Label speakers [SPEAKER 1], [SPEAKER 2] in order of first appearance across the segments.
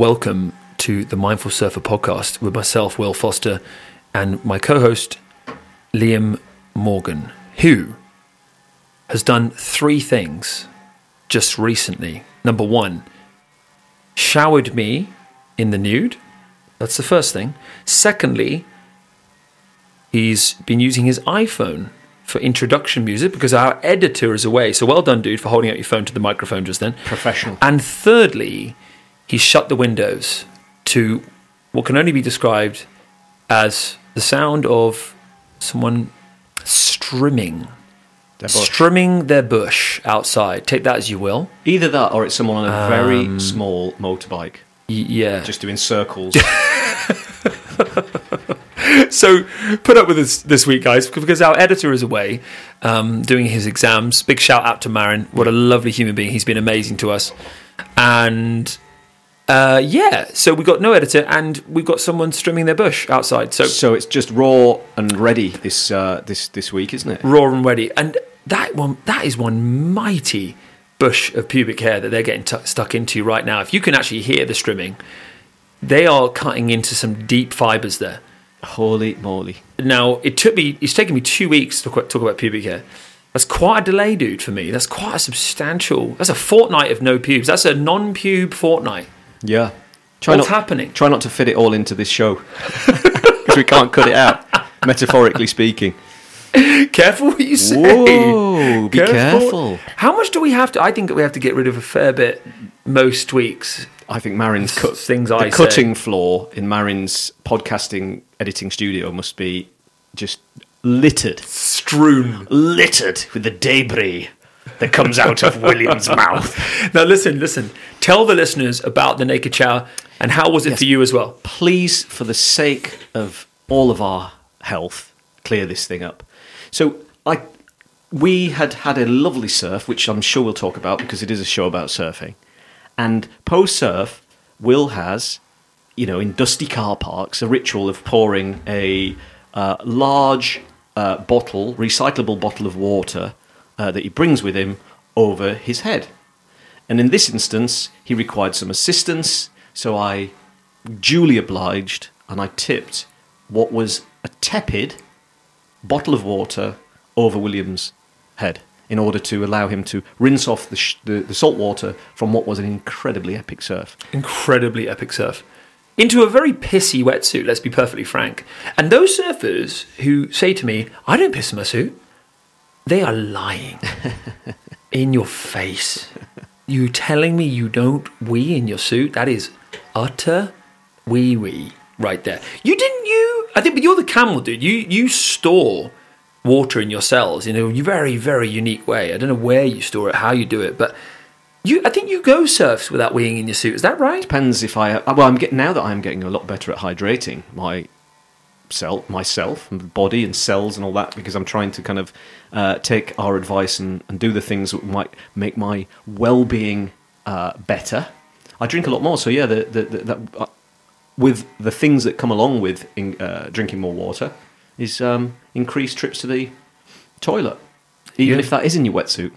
[SPEAKER 1] welcome to the Mindful Surfer podcast with myself, Will Foster, and my co host, Liam Morgan, who has done three things just recently. Number one, showered me in the nude. That's the first thing. Secondly, he's been using his iPhone for introduction music because our editor is away. So well done, dude, for holding out your phone to the microphone just then.
[SPEAKER 2] Professional.
[SPEAKER 1] And thirdly, he shut the windows to what can only be described as the sound of someone strimming.
[SPEAKER 2] Their bush.
[SPEAKER 1] Strimming their bush outside. Take that as you will.
[SPEAKER 2] Either that or it's someone on a very small motorbike
[SPEAKER 1] Y- yeah.
[SPEAKER 2] just doing circles.
[SPEAKER 1] so put up with us this week, guys, because our editor is away um, doing his exams. Big shout out to Marin. What a lovely human being. He's been amazing to us. And uh, yeah, so we got no editor and we've got someone strimming their bush outside. So
[SPEAKER 2] so it's just raw and ready this uh, this this week, isn't it?
[SPEAKER 1] raw and ready. And that one, that is one mighty bush of pubic hair that they're getting tu stuck into right now. If you can actually hear the strimming, they are cutting into some deep fibers there.
[SPEAKER 2] Holy moly!
[SPEAKER 1] Now, it took me, it's taken me two weeks to qu- talk about pubic hair. That's quite a delay, dude, for me. That's quite a substantial, that's a fortnight of no pubes. That's a non pube fortnight.
[SPEAKER 2] Yeah. Try
[SPEAKER 1] What's
[SPEAKER 2] not,
[SPEAKER 1] happening?
[SPEAKER 2] Try not to fit it all into this show because we can't cut it out, metaphorically speaking.
[SPEAKER 1] Careful what you say.
[SPEAKER 2] Whoa, be careful.
[SPEAKER 1] How much do we have to? I think that we have to get rid of a fair bit most weeks.
[SPEAKER 2] I think Marin's cut,
[SPEAKER 1] Things
[SPEAKER 2] the
[SPEAKER 1] I say.
[SPEAKER 2] cutting floor in Marin's podcasting editing studio must be just littered,
[SPEAKER 1] Strewn.
[SPEAKER 2] littered with the debris that comes out of William's mouth.
[SPEAKER 1] Now, listen, listen. Tell the listeners about the Naked Shower and how was it for you as well?
[SPEAKER 2] Please, for the sake of all of our health, clear this thing up. So, I, we had had a lovely surf, which I'm sure we'll talk about because it is a show about surfing. And post surf, Will has, you know, in dusty car parks, a ritual of pouring a uh, large uh, bottle, recyclable bottle of water uh, that he brings with him over his head. And in this instance, he required some assistance, so I duly obliged and I tipped what was a tepid bottle of water over William's head in order to allow him to rinse off the, sh- the, the salt water from what was an incredibly epic surf.
[SPEAKER 1] Incredibly epic surf. Into a very pissy wetsuit, let's be perfectly frank. And those surfers who say to me, I don't piss in my suit, they are lying in your face. You telling me you don't wee in your suit? That is utter wee wee right there. You didn't you? I think, but you're the camel dude. You you store water in your cells in a very very unique way. I don't know where you store it, how you do it, but you. I think you go surfs without weeing in your suit. Is that right?
[SPEAKER 2] Depends if I well, I'm getting now that I'm getting a lot better at hydrating my self, myself, and body and cells and all that because I'm trying to kind of uh, take our advice and, and do the things that might make my well-being uh, better. I drink a lot more, so yeah, the, the, the, that, uh, with the things that come along with in, uh, drinking more water is um, increased trips to the toilet, even
[SPEAKER 1] Yeah.
[SPEAKER 2] if that is in your wetsuit.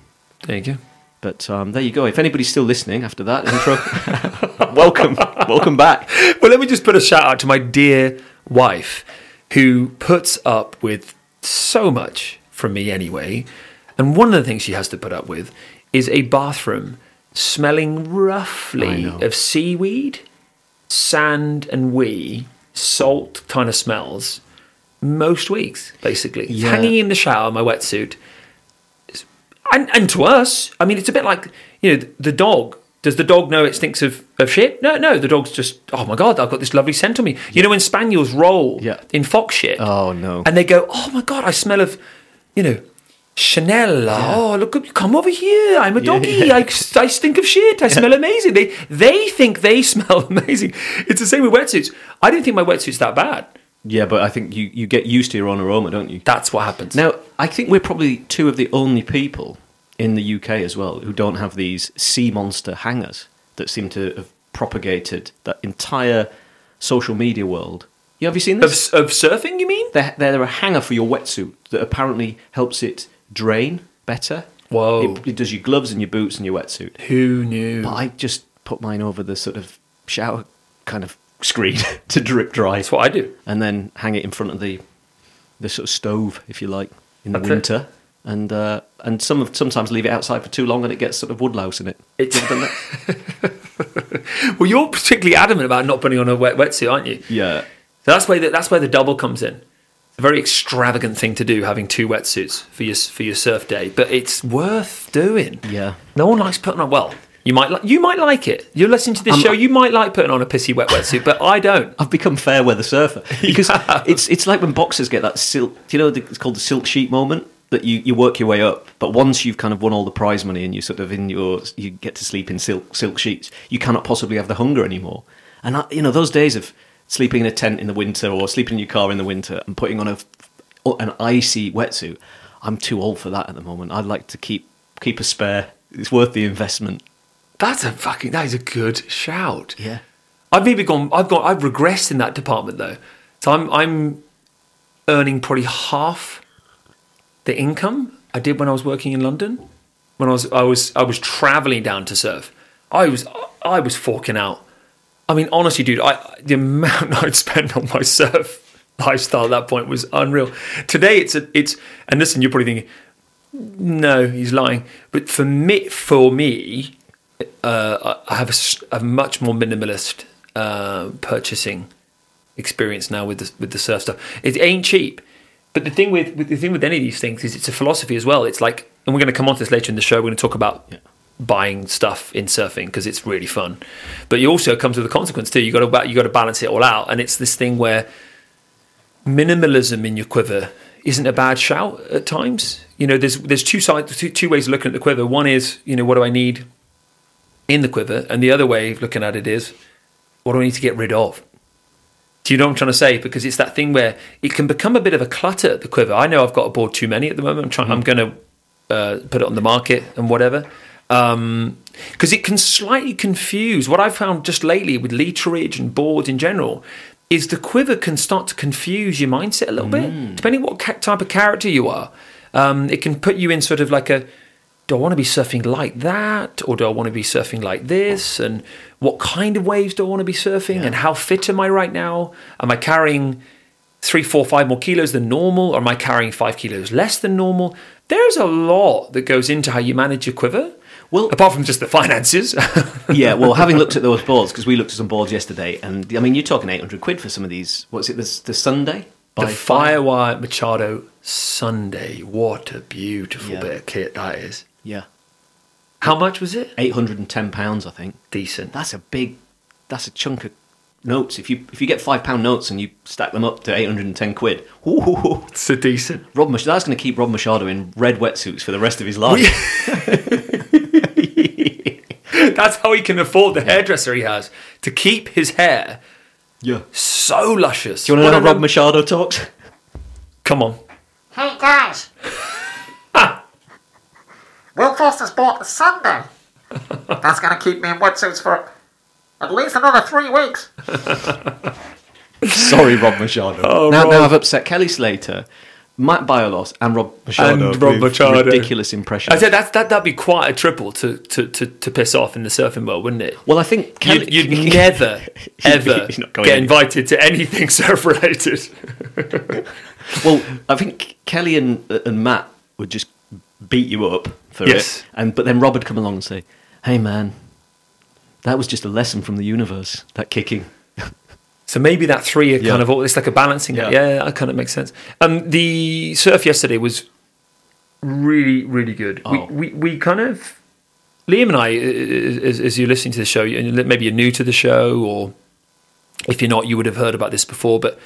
[SPEAKER 1] There you go.
[SPEAKER 2] But um, there you go. If anybody's still listening after that intro, welcome, welcome back.
[SPEAKER 1] Well, let me just put a shout out to my dear wife who puts up with so much from me anyway. And one of the things she has to put up with is a bathroom smelling roughly of seaweed, sand, and wee, salt kind of smells most weeks, basically.
[SPEAKER 2] Yeah.
[SPEAKER 1] Hanging in the shower, my wetsuit. And, and to us, I mean, it's a bit like, you know, the dog. Does the dog know it stinks of, of shit? No, no. The dog's just, oh my God, I've got this lovely scent on me. You know, when spaniels roll
[SPEAKER 2] Yeah.
[SPEAKER 1] in fox shit.
[SPEAKER 2] Oh, no.
[SPEAKER 1] And they go, oh my God, I smell of, you know, Chanel. Oh, look, come over here. I'm a doggy.
[SPEAKER 2] yeah.
[SPEAKER 1] I, I stink of shit. I smell amazing. They, they think they smell amazing. It's the same with wetsuits. I don't think my wetsuit's that bad.
[SPEAKER 2] Yeah, but I think you, you get used to your own aroma, don't you?
[SPEAKER 1] That's what happens.
[SPEAKER 2] Now, I think we're probably two of the only people in the UK as well who don't have these sea monster hangers that seem to have propagated that entire social media world. You have you seen
[SPEAKER 1] of,
[SPEAKER 2] this?
[SPEAKER 1] of surfing, you mean?
[SPEAKER 2] They're, they're a hanger for your wetsuit that apparently helps it drain better.
[SPEAKER 1] Whoa.
[SPEAKER 2] It, it does your gloves and your boots and your wetsuit.
[SPEAKER 1] Who knew?
[SPEAKER 2] But I just put mine over the sort of shower kind of screen to drip dry,
[SPEAKER 1] That's what I do.
[SPEAKER 2] and then hang it in front of the the sort of stove, if you like, in the
[SPEAKER 1] That's it.
[SPEAKER 2] And uh, and some of, sometimes leave it outside for too long, and it gets sort of woodlouse in it.
[SPEAKER 1] It's-? Well, you're particularly adamant about not putting on a wet wetsuit, aren't you?
[SPEAKER 2] yeah,
[SPEAKER 1] So that's where the, that's where the double comes in. It's a very extravagant thing to do, having two wetsuits for your for your surf day, but it's worth doing.
[SPEAKER 2] yeah.
[SPEAKER 1] No one likes putting on. Well, you might like you might like it. You're listening to this
[SPEAKER 2] I'm-
[SPEAKER 1] show. You might like putting on a pissy wet wetsuit, but I don't.
[SPEAKER 2] I've become fair weather surfer because
[SPEAKER 1] Yeah.
[SPEAKER 2] it's it's like when boxers get that silk. Do you know the, it's called the silk sheet moment that you, you work your way up, but once you've kind of won all the prize money and you sort of in your you get to sleep in silk silk sheets, you cannot possibly have the hunger anymore. And I, you know those days of sleeping in a tent in the winter or sleeping in your car in the winter and putting on a an icy wetsuit. I'm too old for that at the moment. I'd like to keep keep a spare. It's worth the investment.
[SPEAKER 1] That's a fucking. That is a good shout.
[SPEAKER 2] Yeah.
[SPEAKER 1] I've maybe gone. I've gone. I've regressed in that department though. So I'm I'm earning probably half the income I did when I was working in London. When I was I was I was traveling down to surf. I was I was forking out. I mean, honestly, dude, I the amount I'd spend on my surf lifestyle at that point was unreal. Today, it's a it's and listen, you're probably thinking, no, he's lying. But for me, for me, uh, I have a much more minimalist uh, purchasing experience now with the with the surf stuff. It ain't cheap, but the thing with, with the thing with any of these things is it's a philosophy as well. It's like, and we're going to come on to this later in the show. We're going to talk about
[SPEAKER 2] Yeah.
[SPEAKER 1] buying stuff in surfing because it's really fun, but you also comes with a consequence too. You got to you got to balance it all out, and it's this thing where minimalism in your quiver isn't a bad shout at times. You know, there's there's two sides, two, two ways of looking at the quiver. One is, you know, what do I need in the quiver, and the other way of looking at it is, what do I need to get rid of? Do you know what I'm trying to say? Because it's that thing where it can become a bit of a clutter. At the quiver. I know I've got a board too many at the moment. I'm trying. I'm going to uh, put it on the market and whatever. Because it can slightly confuse. What I've found just lately with literage and boards in general is the quiver can start to confuse your mindset a little bit, depending what ca- type of character you are. Um, it can put you in sort of like a do I want to be surfing like that or do I want to be surfing like this? And what kind of waves do I want to be surfing? And how fit am I right now? Am I carrying three, four, five more kilos than normal? Or am I carrying five kilos less than normal? There's a lot that goes into how you manage your quiver.
[SPEAKER 2] Well-
[SPEAKER 1] apart from just the finances.
[SPEAKER 2] yeah, well, having looked at those boards, because we looked at some boards yesterday, and I mean, you're talking 800 quid for some of these. What's it, the, the Sunday?
[SPEAKER 1] the
[SPEAKER 2] By
[SPEAKER 1] Firewire Machado Sunday. What a beautiful
[SPEAKER 2] Yeah.
[SPEAKER 1] bit of kit that is.
[SPEAKER 2] Yeah.
[SPEAKER 1] How much was it?
[SPEAKER 2] 810 pounds, I think.
[SPEAKER 1] Decent.
[SPEAKER 2] That's a big, that's a chunk of notes. If you if you get five pound notes and you stack them up to 810 quid, ooh,
[SPEAKER 1] It's a decent.
[SPEAKER 2] Rob Mach- that's going to keep Rob Machado in red wetsuits for the rest of his life.
[SPEAKER 1] That's how he can afford the hairdresser he has to keep his hair
[SPEAKER 2] yeah.
[SPEAKER 1] so luscious.
[SPEAKER 2] Do you want to know
[SPEAKER 1] What
[SPEAKER 2] how Rob Machado talks?
[SPEAKER 1] Come on.
[SPEAKER 3] Hey guys! Will Foster's bought the Sunday. That's gonna keep me in wetsuits for at least another three weeks.
[SPEAKER 2] Sorry, Rob Machado.
[SPEAKER 1] Oh,
[SPEAKER 2] now,
[SPEAKER 1] Rob.
[SPEAKER 2] now I've upset Kelly Slater, Matt Biolos, and Rob Machado.
[SPEAKER 1] And Rob Machado.
[SPEAKER 2] Ridiculous impression.
[SPEAKER 1] I said that's, that, that'd be quite a triple to, to, to, to piss off in the surfing world, wouldn't it?
[SPEAKER 2] well, I think Kelly.
[SPEAKER 1] You'd, you'd never, ever
[SPEAKER 2] He's not going
[SPEAKER 1] get
[SPEAKER 2] anywhere.
[SPEAKER 1] invited to anything surf related.
[SPEAKER 2] Well, I think Kelly and and Matt would just beat you up for
[SPEAKER 1] Yes.
[SPEAKER 2] it, and but then Rob would come along and say, "Hey, man, that was just a lesson from the universe. That kicking."
[SPEAKER 1] So maybe that three are
[SPEAKER 2] Yeah.
[SPEAKER 1] kind of all, it's like a balancing.
[SPEAKER 2] Yeah.
[SPEAKER 1] Yeah, that kind of makes sense. Um, the surf yesterday was really, really good.
[SPEAKER 2] Oh.
[SPEAKER 1] We, we, we kind of, Liam and I, as, as you're listening to the show, and maybe you're new to the show, or if you're not, you would have heard about this before, but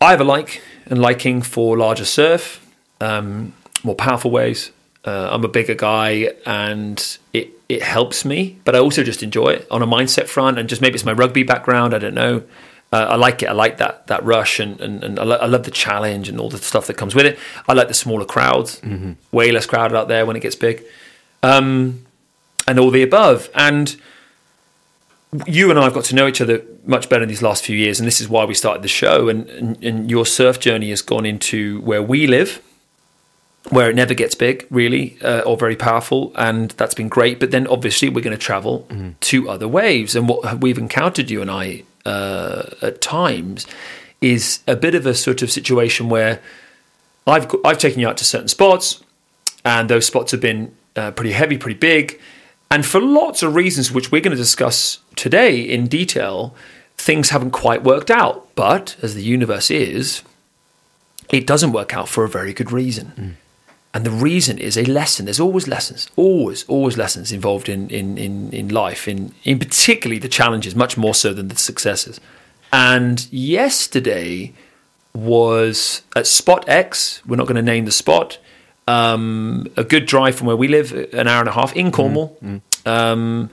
[SPEAKER 1] I have a like and liking for larger surf, um, more powerful waves. Uh, I'm a bigger guy, and it it helps me, but I also just enjoy it on a mindset front, and just maybe it's my rugby background. I don't know. Uh, I like it. I like that that rush, and and, and I, lo- I love the challenge and all the stuff that comes with it. I like the smaller crowds, way less crowded out there when it gets big, um, and all the above. And you and I have got to know each other much better in these last few years, and this is why we started the show. And, and, and your surf journey has gone into where we live, where it never gets big, really, uh, or very powerful, and that's been great. But then obviously we're going to travel to other waves, and what we've encountered, you and I, uh, at times, is a bit of a sort of situation where I've I've taken you out to certain spots, and those spots have been uh, pretty heavy, pretty big, and for lots of reasons, which we're going to discuss today in detail, things haven't quite worked out. But as the universe is, it doesn't work out for a very good reason. And the reason is a lesson. There's always lessons, always, always lessons involved in in in, in life, in in particularly the challenges, much more so than the successes. And yesterday was at Spot X. We're not going to name the spot. Um, a good drive from where we live, an hour and a half in Cornwall. Um,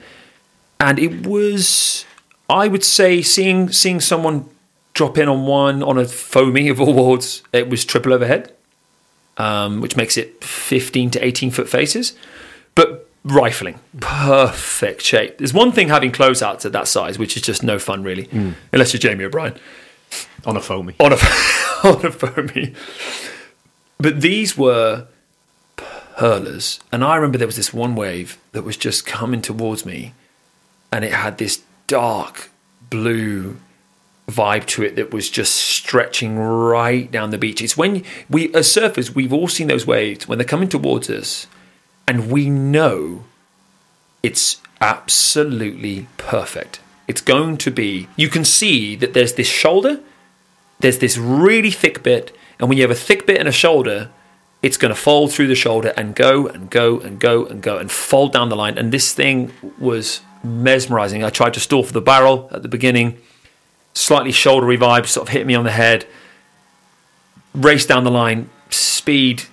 [SPEAKER 1] and it was, I would say, seeing seeing someone drop in on one on a foamy of all worlds. It was triple overhead, um, which makes it fifteen to eighteen foot faces, but rifling, perfect shape. There's one thing having closeouts at that size, which is just no fun really, unless you're Jamie O'Brien
[SPEAKER 2] on a foamy.
[SPEAKER 1] on a on a foamy. But these were hurlers, and I remember there was this one wave that was just coming towards me, and it had this dark blue vibe to it that was just stretching right down the beach. It's when we, as surfers, we've all seen those waves when they're coming towards us, and we know it's absolutely perfect. It's going to be. You can see that there's this shoulder there's this really thick bit, and when you have a thick bit and a shoulder, it's going to fold through the shoulder and go and go and go and go and fold down the line. And this thing was mesmerizing. I tried to stall for the barrel at the beginning, slightly shouldery vibe, sort of hit me on the head, race down the line, speed,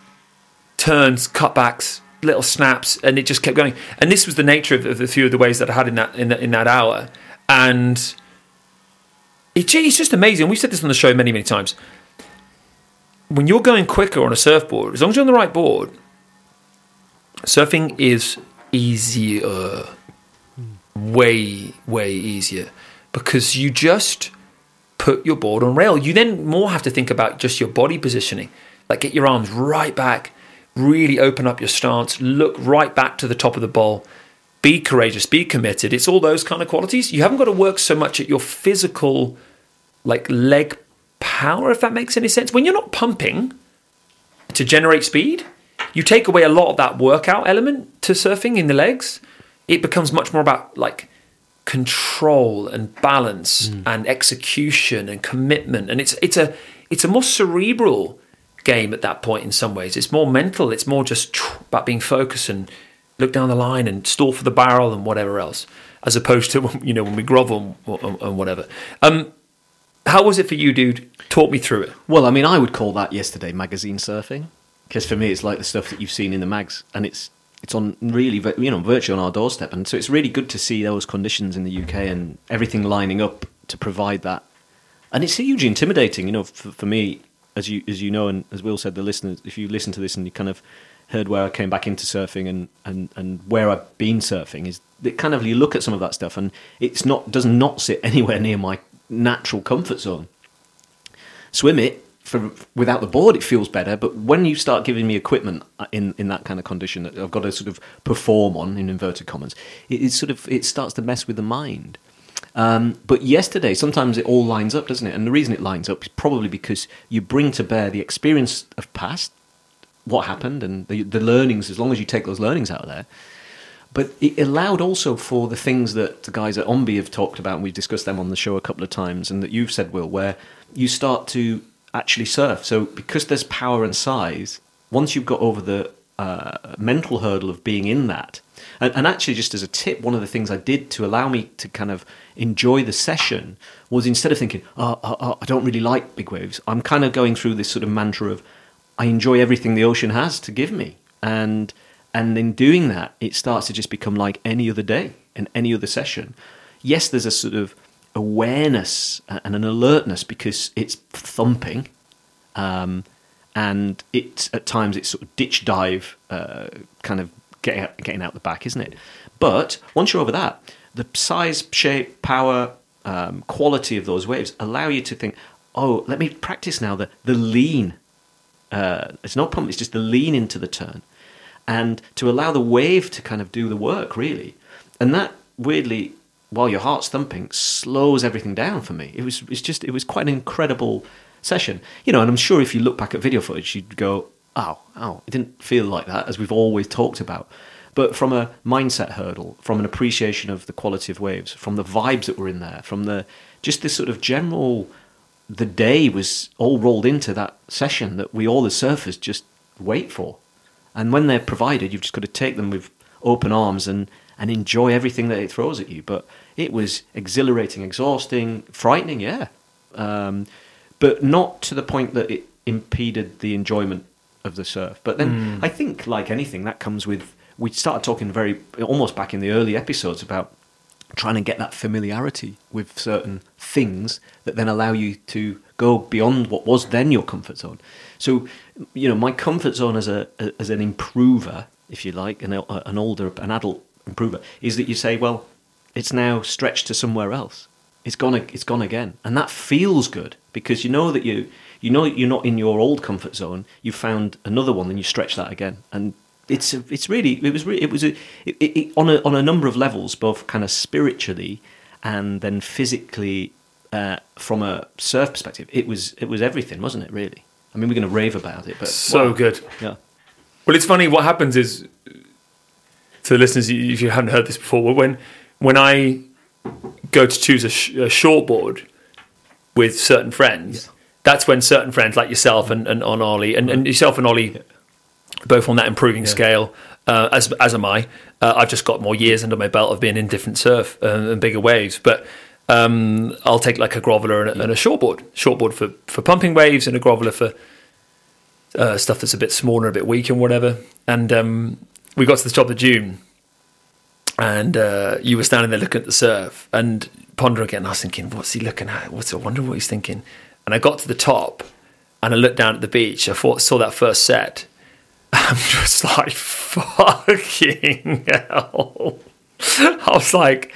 [SPEAKER 1] turns, cutbacks, little snaps, and it just kept going. And this was the nature of, of a few of the ways that I had in that in, that- in that hour, and it, it's just amazing. We've said this on the show many, many times. When you're going quicker on a surfboard, as long as you're on the right board, surfing is easier. Hmm. Way, way easier. Because you just put your board on rail. You then more have to think about just your body positioning. Like get your arms right back, really open up your stance, look right back to the top of the bowl, be courageous, be committed. It's all those kind of qualities. You haven't got to work so much at your physical, like leg power, if that makes any sense. When you're not pumping to generate speed, you take away a lot of that workout element to surfing in the legs. It becomes much more about like control and balance and execution and commitment. And it's it's a it's a more cerebral game at that point in some ways. It's more mental. It's more just about being focused and look down the line and stall for the barrel and whatever else as opposed to you know when we grovel and, and whatever. Um how was it for you dude? Talk me through it.
[SPEAKER 2] Well, I mean, I would call that yesterday magazine surfing because for me, it's like the stuff that you've seen in the mags, and it's it's on really you know virtually on our doorstep, and so it's really good to see those conditions in the UK and everything lining up to provide that. And it's hugely intimidating, you know, for, for me, as you as you know, and as Will said, the listeners, if you listen to this and you kind of heard where I came back into surfing and and and where I've been surfing is that kind of you look at some of that stuff and it's not does not sit anywhere near my natural comfort zone swim it for without the board it feels better but when you start giving me equipment uh, in in that kind of condition that I've got to sort of perform on in inverted commas it is sort of it starts to mess with the mind. Um, but yesterday sometimes it all lines up doesn't it? And the reason it lines up is probably because you bring to bear the experience of past what happened and the, the learnings as long as you take those learnings out of there. But it allowed also for the things that the guys at Ombe have talked about, and we've discussed them on the show a couple of times, and that you've said, Will, where you start to actually surf. So because there's power and size, once you've got over the uh, mental hurdle of being in that, and, and actually just as a tip, one of the things I did to allow me to kind of enjoy the session was instead of thinking, oh, oh, oh, I don't really like big waves, I'm kind of going through this sort of mantra of, I enjoy everything the ocean has to give me, and and in doing that, it starts to just become like any other day and any other session. Yes, there's a sort of awareness and an alertness because it's thumping, um, and it at times it's sort of ditch dive, uh, kind of getting out, getting out the back, isn't it? But once you're over that, the size, shape, power, um, quality of those waves allow you to think, oh, let me practice now the the lean Uh, it's not pump. It's just the lean into the turn, and to allow the wave to kind of do the work really, and that weirdly, while your heart's thumping, slows everything down for me. It was it's just it was quite an incredible session, you know. And I'm sure if you look back at video footage, you'd go, "Oh, oh, it didn't feel like that," as we've always talked about. But from a mindset hurdle, from an appreciation of the quality of waves, from the vibes that were in there, from the just this sort of general, the day was all rolled into that session that we all as surfers just wait for. And when they're provided, you've just got to take them with open arms and, and enjoy everything that it throws at you. But it was exhilarating, exhausting, frightening, yeah. Um, but not to the point that it impeded the enjoyment of the surf. But then I think, like anything, that comes with. We started talking very almost back in the early episodes about trying to get that familiarity with certain things that then allow you to go beyond what was then your comfort zone. So, you know, my comfort zone as a as an improver, if you like, an an older an adult improver, is that you say, well, it's now stretched to somewhere else. It's gone. It's gone again, and that feels good because you know that you you know you're not in your old comfort zone. You found another one, and you stretch that again, and it's a, it's really it was it was a, it, it, on a on a number of levels, both kind of spiritually and then physically uh, from a surf perspective. It was it was everything, wasn't it? Really. I mean, we're going to rave about it, but
[SPEAKER 1] So
[SPEAKER 2] wow.
[SPEAKER 1] good.
[SPEAKER 2] Yeah.
[SPEAKER 1] Well, it's funny. What happens is, to the listeners, if you haven't heard this before, when when I go to choose a, sh- a shortboard with certain friends, that's when certain friends like yourself and, and on Ollie and, and yourself and Ollie, both on that improving scale, uh, as as am I. Uh, I've just got more years under my belt of being in different surf uh, and bigger waves, but. Um, I'll take like a groveler and a, and a shortboard, shortboard for, for pumping waves and a groveler for uh, stuff that's a bit smaller, a bit weak, and whatever. And um, we got to the top of June, and uh, you were standing there looking at the surf and pondering again. I was thinking, what's he looking at? What's I wonder what he's thinking. And I got to the top, and I looked down at the beach. I thought, saw that first set. I'm just like, fucking hell. I was like,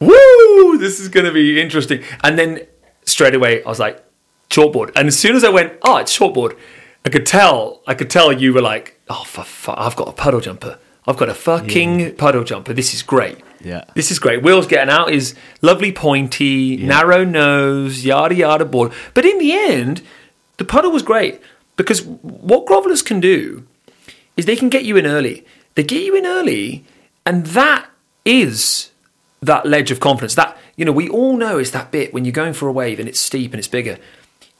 [SPEAKER 1] woo, this is going to be interesting. And then straight away, I was like, shortboard. And as soon as I went, oh, it's shortboard, I could tell, I could tell you were like, oh, for fu- I've got a puddle jumper. I've got a fucking puddle jumper. This is great.
[SPEAKER 2] Yeah.
[SPEAKER 1] This is great. Will's getting out is lovely pointy, narrow nose, yada yada board. But in the end, the puddle was great because what grovelers can do is they can get you in early. They get you in early, and that is that ledge of confidence. That you know, we all know is that bit when you're going for a wave and it's steep and it's bigger.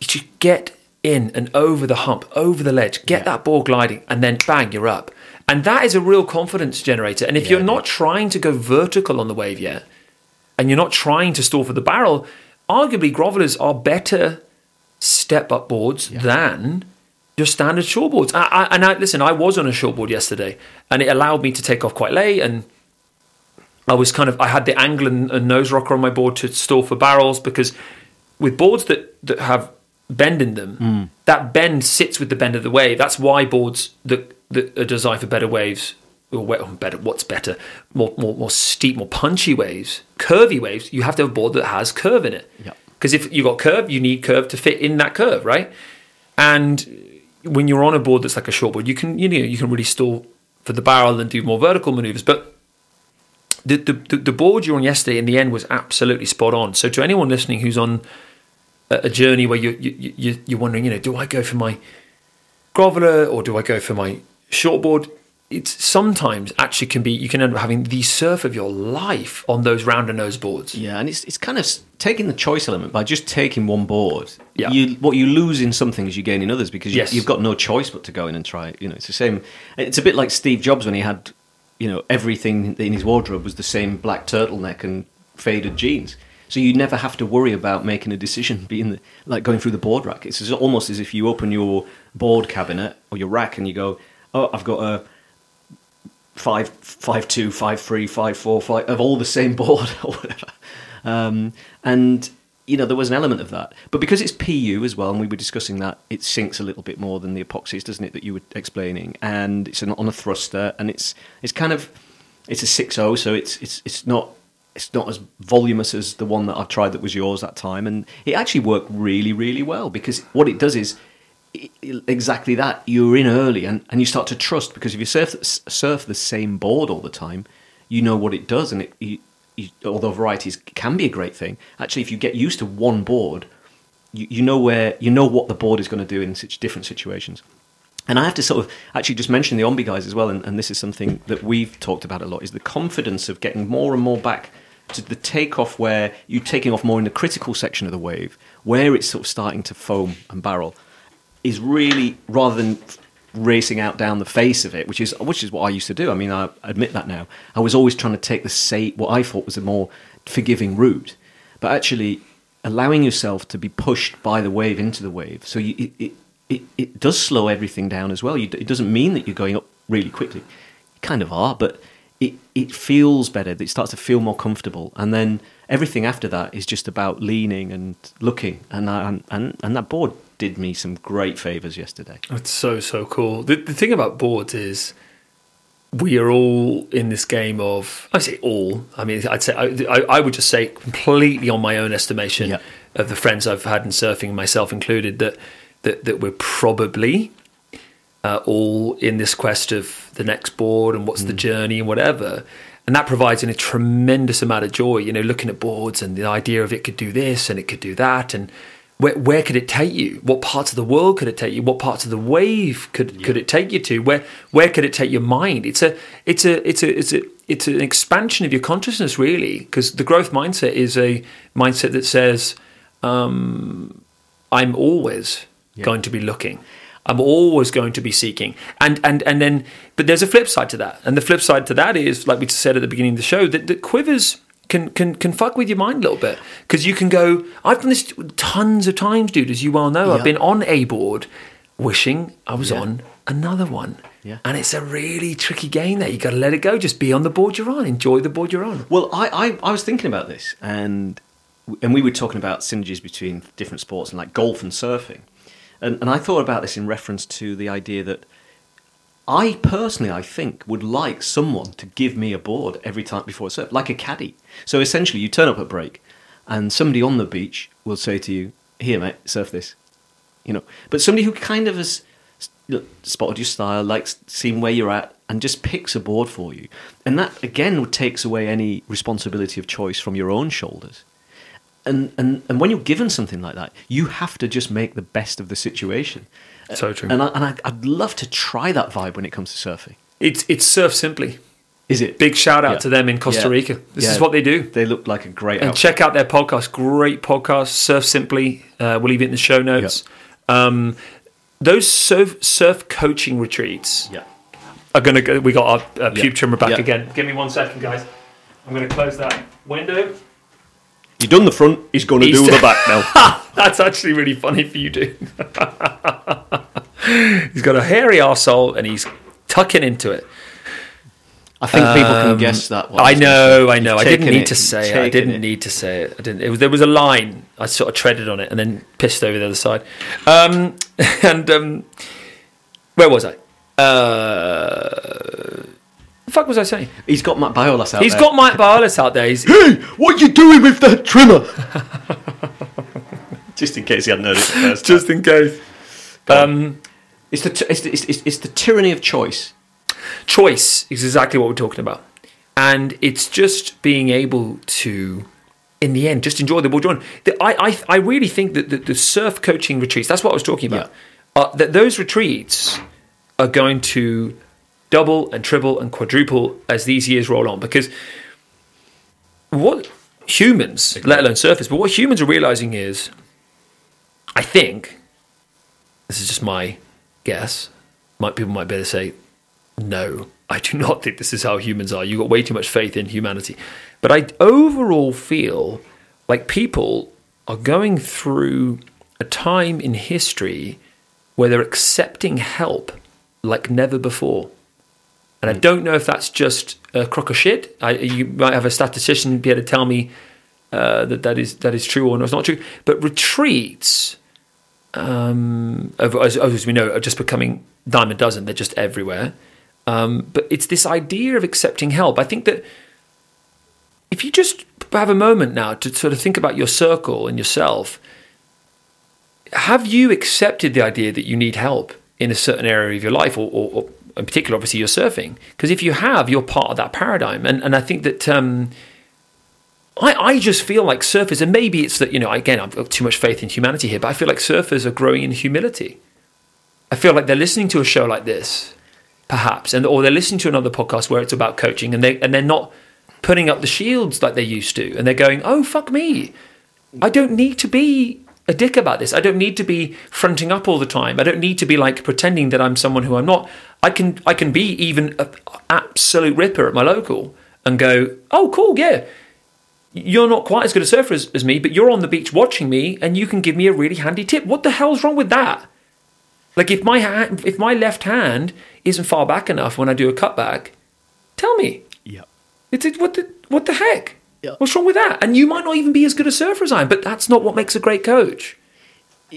[SPEAKER 1] You just get in and over the hump, over the ledge, get that ball gliding, and then bang, you're up. And that is a real confidence generator. And if you're not trying to go vertical on the wave yet, and you're not trying to stall for the barrel, arguably grovelers are better step up boards than your standard shortboards. I, I, and I, listen, I was on a shortboard yesterday, and it allowed me to take off quite late. And I was kind of I had the angle and, and nose rocker on my board to stall for barrels because with boards that that have bend in them, hmm. that bend sits with the bend of the wave. That's why boards that that are designed for better waves or better what's better more, more more steep more punchy waves curvy waves you have to have a board that has curve in it.
[SPEAKER 2] Yeah.
[SPEAKER 1] because if you've got curve you need curve to fit in that curve right? And when you're on a board that's like a short board you can you know you can really stall for the barrel and do more vertical maneuvers but the, the, the the board you were on yesterday in the end was absolutely spot on. So to anyone listening who's on a, journey where you, you, you you're wondering you know do I go for my groveler or do I go for my shortboard? It's sometimes actually can be you can end up having the surf of your life on those rounder nose boards.
[SPEAKER 2] Yeah, and it's it's kind of taking the choice element by just taking one board.
[SPEAKER 1] Yeah.
[SPEAKER 2] You what you lose in some things you gain in others because you,
[SPEAKER 1] Yes.
[SPEAKER 2] you've got no choice but to go in and try. it. You know, it's the same. It's a bit like Steve Jobs when he had, you know, everything in his wardrobe was the same black turtleneck and faded jeans. So you never have to worry about making a decision, being the, like going through the board rack. It's almost as if you open your board cabinet or your rack and you go, "Oh, I've got a five five two five three five four five of all the same board or whatever. Um, and you know there was an element of that. But because it's pu as well and we were discussing that it sinks a little bit more than the epoxies doesn't it that you were explaining? And it's an, on a thruster and it's it's kind of it's a 6.0 so it's it's it's not it's not as voluminous as the one that I tried that was yours that time and it actually worked really really well because what it does is exactly that. You're in early, and, and you start to trust because if you surf surf the same board all the time, you know what it does, and it. You, you, although varieties can be a great thing, actually, if you get used to one board, you, you know where you know what the board is going to do in such different situations. And I have to sort of actually just mention the Ombe guys as well, and, and this is something that we've talked about a lot: is the confidence of getting more and more back to the takeoff where you're taking off more in the critical section of the wave, where it's sort of starting to foam and barrel, is really rather than racing out down the face of it, which is which is what I used to do. I mean, I admit that now. I was always trying to take the say what I thought was a more forgiving route, but actually allowing yourself to be pushed by the wave into the wave. So you, it, it it it does slow everything down as well. You, it doesn't mean that you're going up really quickly. You kind of are, but it it feels better. It starts to feel more comfortable, and then everything after that is just about leaning and looking. And I, and and, that board did me some great favors yesterday.
[SPEAKER 1] It's so so cool. The, the thing about boards is we are all in this game of. I say all. I mean, I'd say I, I, I would just say completely on my own estimation
[SPEAKER 2] Yeah.
[SPEAKER 1] of the friends I've had in surfing, myself included, that that that we're probably uh, all in this quest of the next board and what's the journey and whatever. And that provides in a tremendous amount of joy, you know, looking at boards and the idea of it could do this and it could do that. And where, where could it take you? What parts of the world could it take you? What parts of the wave could, could it take you to? Where, where could it take your mind? It's a, it's a, it's a, it's a, it's an expansion of your consciousness, really, because the growth mindset is a mindset that says, um, I'm always going to be looking. I'm always going to be seeking. And and and then but there's a flip side to that. And the flip side to that is, like we said at the beginning of the show, that, that quivers can can can fuck with your mind a little bit. Because you can go, I've done this tons of times, dude, as you well know. I've been on a board wishing I was
[SPEAKER 2] Yeah.
[SPEAKER 1] on another one.
[SPEAKER 2] Yeah.
[SPEAKER 1] And it's a really tricky game there. You gotta let it go. Just be on the board you're on. Enjoy the board you're on.
[SPEAKER 2] Well, I, I, I was thinking about this, and and we were talking about synergies between different sports and like golf and surfing, and and I thought about this in reference to the idea that I personally, I think, would like someone to give me a board every time before a surf, like a caddy. So essentially, you turn up at break, and somebody on the beach will say to you, "Here, mate, surf this," you know. But somebody who kind of has spotted your style, likes seeing where you're at, and just picks a board for you, and that again takes away any responsibility of choice from your own shoulders. And, and and when you're given something like that, you have to just make the best of the situation.
[SPEAKER 1] So true.
[SPEAKER 2] And, I, and I, I'd love to try that vibe when it comes to surfing.
[SPEAKER 1] It's it's surf simply.
[SPEAKER 2] Is it
[SPEAKER 1] Big shout out
[SPEAKER 2] Yeah.
[SPEAKER 1] to them in Costa
[SPEAKER 2] Yeah.
[SPEAKER 1] Rica. This
[SPEAKER 2] Yeah.
[SPEAKER 1] is what they do.
[SPEAKER 2] They look like a great
[SPEAKER 1] And
[SPEAKER 2] outfit.
[SPEAKER 1] check out their podcast. Great podcast. Surf Simply. Uh, we'll leave it in the show notes. Um, those surf, surf coaching retreats
[SPEAKER 2] Yeah.
[SPEAKER 1] are to go. We got our uh, pube trimmer back again. Give me one second, guys. I'm going to close that window.
[SPEAKER 2] You've done the front. He's going to
[SPEAKER 1] He's
[SPEAKER 2] do the back now.
[SPEAKER 1] That's actually really funny for you, dude. he's got a hairy arsehole and he's tucking into it.
[SPEAKER 2] I think people can guess that. what
[SPEAKER 1] Um, I know, I know. I didn't need
[SPEAKER 2] it.
[SPEAKER 1] to say it. I didn't need to say it. I didn't. It was there was a line. I sort of treaded on it and then pissed over the other side. Um, and um, where was I? Uh, the fuck was I saying?
[SPEAKER 2] He's got Matt Biolos out
[SPEAKER 1] He's
[SPEAKER 2] there.
[SPEAKER 1] got Mike Barlas out there. He's,
[SPEAKER 2] Hey, what you doing with that trimmer? Just in case he hadn't heard it first.
[SPEAKER 1] just in case. Um,
[SPEAKER 2] it's the t- it's, the, it's, it's, it's the tyranny of choice.
[SPEAKER 1] choice is exactly what we're talking about, and it's just being able to. In the end, just enjoy the board you're. The- I, I, I really think that the, the surf coaching retreats, that's what I was talking about, uh, that those retreats are going to double and triple and quadruple as these years roll on. Because what humans, let alone surface, but what humans are realizing is, I think, this is just my guess, might people might better say, no, I do not think this is how humans are. You've got way too much faith in humanity. But I overall feel like people are going through a time in history where they're accepting help like never before. And I don't know if that's just a crock of shit. I, you might have a statistician be able to tell me uh, that that is that is true or it's not true. But retreats, um, as, as we know, are just becoming dime a dozen. They're just everywhere. Um, but it's this idea of accepting help. I think that if you just have a moment now to sort of think about your circle and yourself, have you accepted the idea that you need help in a certain area of your life, or, or, or in particular, obviously, you're surfing? Because if you have, you're part of that paradigm. And, and I think that um, I, I just feel like surfers, and maybe it's that, you know, again, I've got too much faith in humanity here, but I feel like surfers are growing in humility. I feel like they're listening to a show like this, perhaps, and or they're listening to another podcast where it's about coaching, and they and they're not putting up the shields like they used to, and they're going, "Oh fuck me, I don't need to be a dick about this. I don't need to be fronting up all the time. I don't need to be like pretending that I'm someone who I'm not. I can I can be even an absolute ripper at my local and go, oh cool, yeah. You're not quite as good a surfer as, as me, but you're on the beach watching me, and you can give me a really handy tip. What the hell's wrong with that? Like if my hand, if my left hand isn't far back enough when I do a cutback, tell me.
[SPEAKER 2] Yeah.
[SPEAKER 1] It's it, what the what the heck?
[SPEAKER 2] Yeah.
[SPEAKER 1] What's wrong with that? And you might not even be as good a surfer as I am, but that's not what makes a great coach.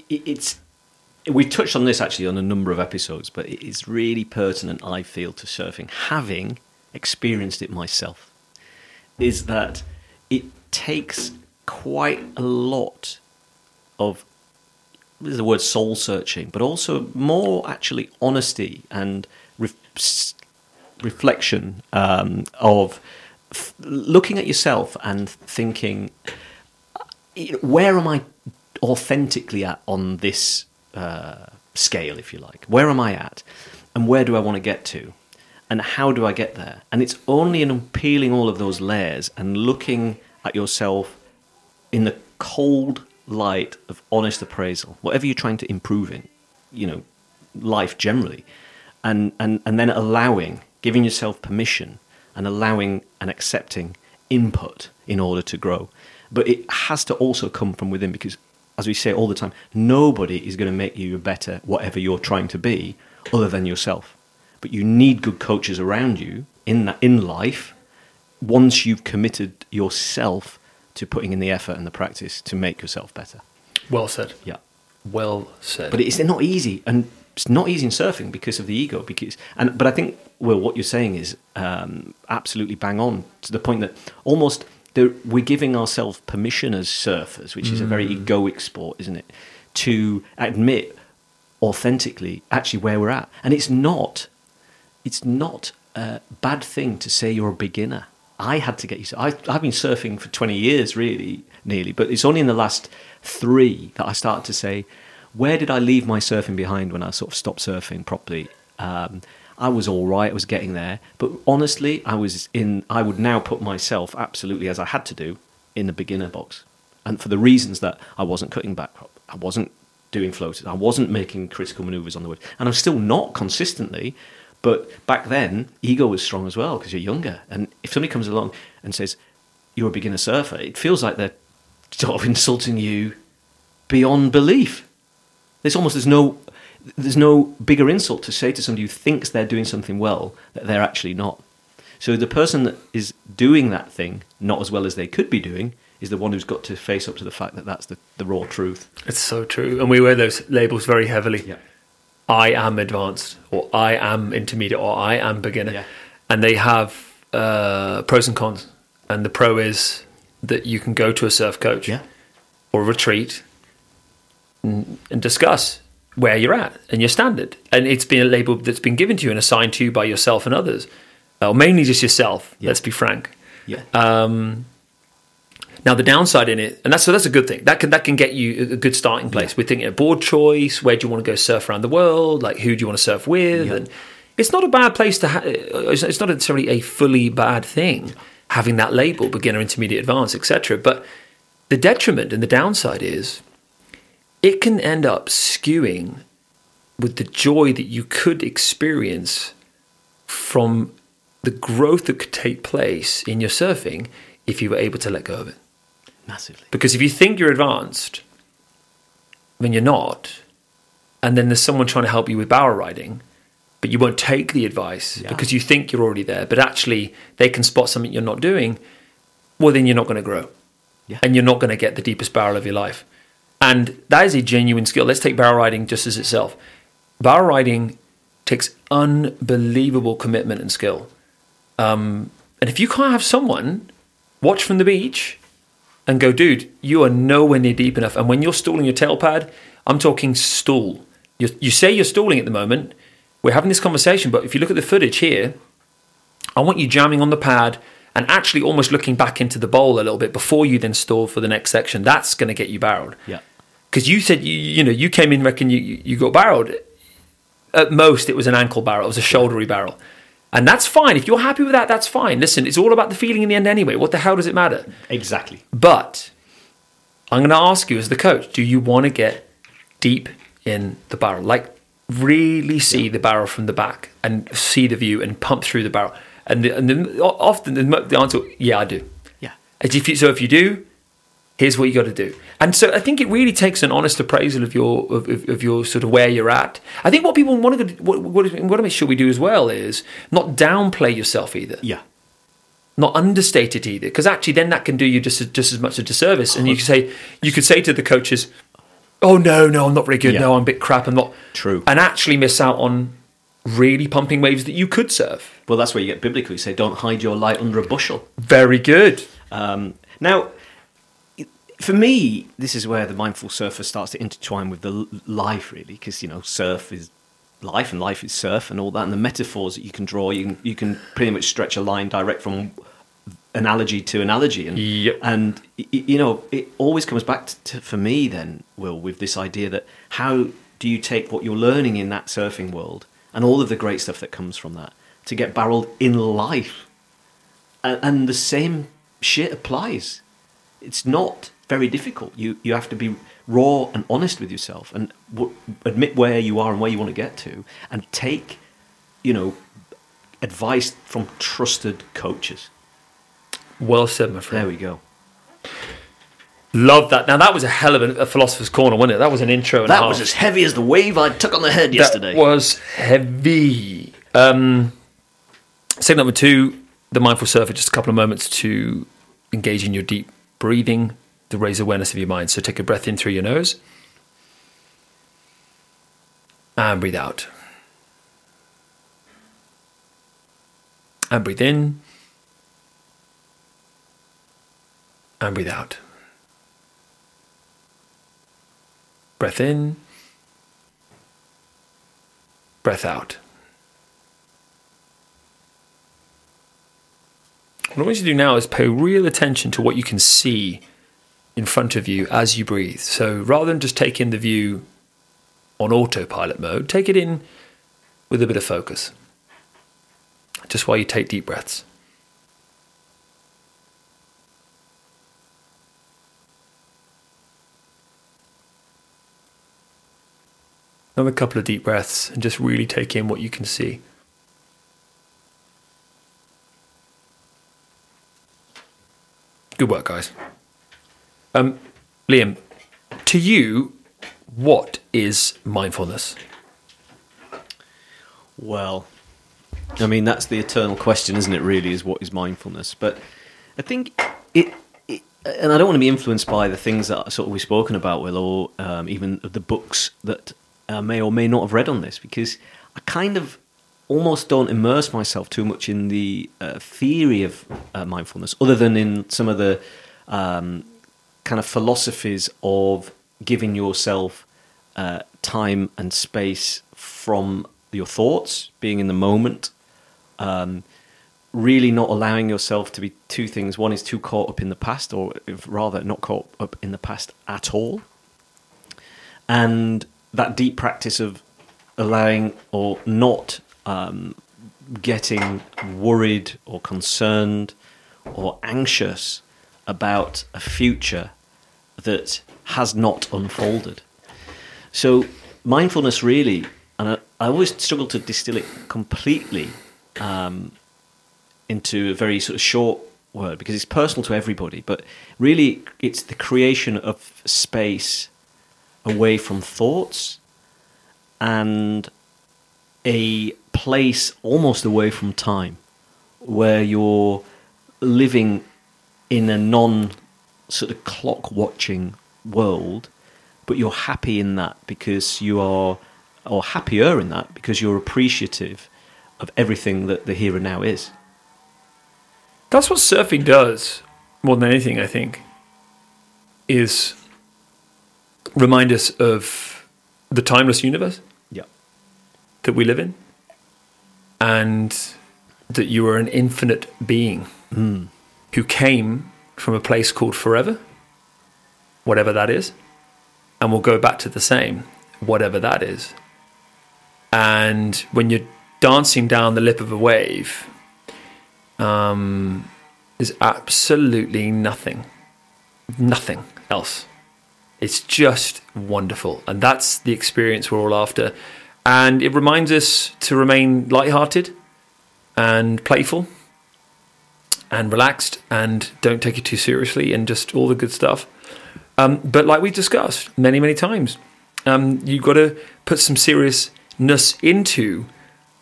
[SPEAKER 2] it's we touched on this actually on a number of episodes, but it is really pertinent. I feel to surfing, having experienced it myself, is that it takes quite a lot of the word soul searching, but also more actually honesty and s- reflection um, of f- looking at yourself and thinking, where am I authentically at on this uh, scale, if you like? Where am I at? And where do I want to get to? And how do I get there? And it's only in peeling all of those layers and looking at yourself in the cold light of honest appraisal, whatever you're trying to improve in, you know, life generally, and, and, and then allowing, giving yourself permission and allowing and accepting input in order to grow. But it has to also come from within because, as we say all the time, nobody is going to make you better, whatever you're trying to be, other than yourself. But you need good coaches around you in that in life once you've committed yourself to putting in the effort and the practice to make yourself better.
[SPEAKER 1] Well said.
[SPEAKER 2] Yeah.
[SPEAKER 1] Well said.
[SPEAKER 2] But it's not easy, and it's not easy in surfing because of the ego. Because and but I think Will, what you're saying is um, absolutely bang on to the point that almost there, we're giving ourselves permission as surfers, which is a very egoic sport, isn't it, to admit authentically actually where we're at, and it's not. It's not a bad thing to say you're a beginner. I had to get used to I, I've been surfing for 20 years, really, nearly, but it's only in the last three that I started to say, where did I leave my surfing behind when I sort of stopped surfing properly? Um, I was all right, I was getting there, but honestly, I was in, I would now put myself absolutely as I had to do in the beginner box. And for the reasons that I wasn't cutting back, I wasn't doing floaters, I wasn't making critical maneuvers on the wave, and I'm still not consistently. But back then, ego was strong as well because you're younger. And if somebody comes along and says, You're a beginner surfer, it feels like they're sort of insulting you beyond belief. There's almost there's no there's no bigger insult to say to somebody who thinks they're doing something well that they're actually not. So the person that is doing that thing not as well as they could be doing is the one who's got to face up to the fact that that's the, the raw truth.
[SPEAKER 1] it's so true. And we wear those labels very heavily.
[SPEAKER 2] Yeah.
[SPEAKER 1] I am advanced, or I am intermediate, or I am beginner.
[SPEAKER 2] Yeah.
[SPEAKER 1] And they have uh, pros and cons. And the pro is that you can go to a surf coach yeah. or a retreat and, and discuss where you're at and your standard. And it's been a label that's been given to you and assigned to you by yourself and others, or mainly just yourself.
[SPEAKER 2] Yeah.
[SPEAKER 1] Let's be frank.
[SPEAKER 2] Yeah.
[SPEAKER 1] Um, now the downside in it, and that's so that's a good thing. That can that can get you a good starting place. We're thinking of board choice. Where do you want to go surf around the world? Like who do you want to surf with?
[SPEAKER 2] Yeah.
[SPEAKER 1] And it's not a bad place to. Ha- it's it's not necessarily a fully bad thing having that label, beginner, intermediate, advanced, etc. But the detriment and the downside is it can end up skewing with the joy that you could experience from the growth that could take place in your surfing if you were able to let go of it.
[SPEAKER 2] Massively.
[SPEAKER 1] Because if you think you're advanced, when you're not, and then there's someone trying to help you with barrel riding, but you won't take the advice
[SPEAKER 2] Yeah.
[SPEAKER 1] because you think you're already there, but actually they can spot something you're not doing, well, then you're not going to grow.
[SPEAKER 2] Yeah.
[SPEAKER 1] And you're not going to get the deepest barrel of your life. And that is a genuine skill. Let's take barrel riding just as itself. Barrel riding takes unbelievable commitment and skill. Um, and if you can't have someone watch from the beach and go, dude, you are nowhere near deep enough. And when you're stalling your tail pad, I'm talking stall. You, you say you're stalling at the moment. We're having this conversation, but if you look at the footage here, I want you jamming on the pad and actually almost looking back into the bowl a little bit before you then stall for the next section. That's going to get you barreled.
[SPEAKER 2] Yeah.
[SPEAKER 1] Because you said you you know you came in reckon you you got barreled. At most, it was an ankle barrel. It was a shouldery barrel. And that's fine. If you're happy with that, that's fine. Listen, it's all about the feeling in the end anyway. What the hell does it matter?
[SPEAKER 2] Exactly.
[SPEAKER 1] But I'm going to ask you as the coach, do you want to get deep in the barrel? Like really see the barrel from the back and see the view and pump through the barrel? And, the, and the, often the, the answer, yeah, I do.
[SPEAKER 2] Yeah.
[SPEAKER 1] As if you, so if you do, here's what you got to do. And so I think it really takes an honest appraisal of your of, of, of your sort of where you're at. I think what people want to what, what, what to make sure we do as well is not downplay yourself either
[SPEAKER 2] Yeah.
[SPEAKER 1] not understate it either, because actually then that can do you just just as much a disservice. And you could say you could say to the coaches, "Oh no, no, I'm not very good.
[SPEAKER 2] Yeah.
[SPEAKER 1] No, I'm a bit crap. I'm not."
[SPEAKER 2] True.
[SPEAKER 1] And actually miss out on really pumping waves that you could serve.
[SPEAKER 2] Well, that's where you get biblical. You say, "Don't hide your light under a bushel."
[SPEAKER 1] Very good.
[SPEAKER 2] Um, now, for me, this is where the mindful surfer starts to intertwine with the life, really, because you know, surf is life and life is surf and all that, and the metaphors that you can draw, you can you can pretty much stretch a line direct from analogy to analogy, and
[SPEAKER 1] Yep.
[SPEAKER 2] and you know, it always comes back to, to for me then, Will, with this idea that how do you take what you're learning in that surfing world and all of the great stuff that comes from that to get barreled in life and, and the same shit applies. It's not very difficult. You you have to be raw and honest with yourself and w- admit where you are and where you want to get to, and take, you know, advice from trusted coaches.
[SPEAKER 1] Well said, my friend.
[SPEAKER 2] There we go.
[SPEAKER 1] Love that. Now that was a hell of a, a philosopher's corner, wasn't it? That was an intro.
[SPEAKER 2] That was as heavy as the wave I took on the head yesterday.
[SPEAKER 1] That was heavy. Um, step number two, the mindful surfer. Just a couple of moments to engage in your deep breathing to raise awareness of your mind. So take a breath in through your nose and breathe out. And breathe in and breathe out. Breath in breath out. What I want you to do now is pay real attention to what you can see in front of you as you breathe. So rather than just take in the view on autopilot mode, take it in with a bit of focus. Just while you take deep breaths. Another couple of deep breaths and just really take in what you can see. Good work, guys. Um, Liam, to you, what is mindfulness?
[SPEAKER 2] Well, I mean that's the eternal question, isn't it? Really, is what is mindfulness? But I think it, it and I don't want to be influenced by the things that sort of we've spoken about, Will, or um, even the books that I may or may not have read on this, because I kind of almost don't immerse myself too much in the uh, theory of uh, mindfulness, other than in some of the um, kind of philosophies of giving yourself uh, time and space from your thoughts, being in the moment, um, really not allowing yourself to be two things. One is too caught up in the past, or rather not caught up in the past at all. And that deep practice of allowing or not um, getting worried or concerned or anxious about a future that has not unfolded. So, mindfulness really, and I, I always struggle to distill it completely um, into a very sort of short word because it's personal to everybody, but really it's the creation of space away from thoughts and a place almost away from time where you're living in a non sort of clock watching world but you're happy in that because you are or happier in that because you're appreciative of everything that the here and now is
[SPEAKER 1] That's what surfing does more than anything, I think. is remind us of the timeless universe
[SPEAKER 2] Yeah.
[SPEAKER 1] that we live in and that you are an infinite being who came from a place called forever, whatever that is, and will go back to the same, whatever that is. And when you're dancing down the lip of a wave, um, there's absolutely nothing, nothing else. It's just wonderful. And that's the experience we're all after. And it reminds us to remain lighthearted and playful and relaxed and don't take it too seriously and just all the good stuff. Um, but like we discussed many, many times, um, you've got to put some seriousness into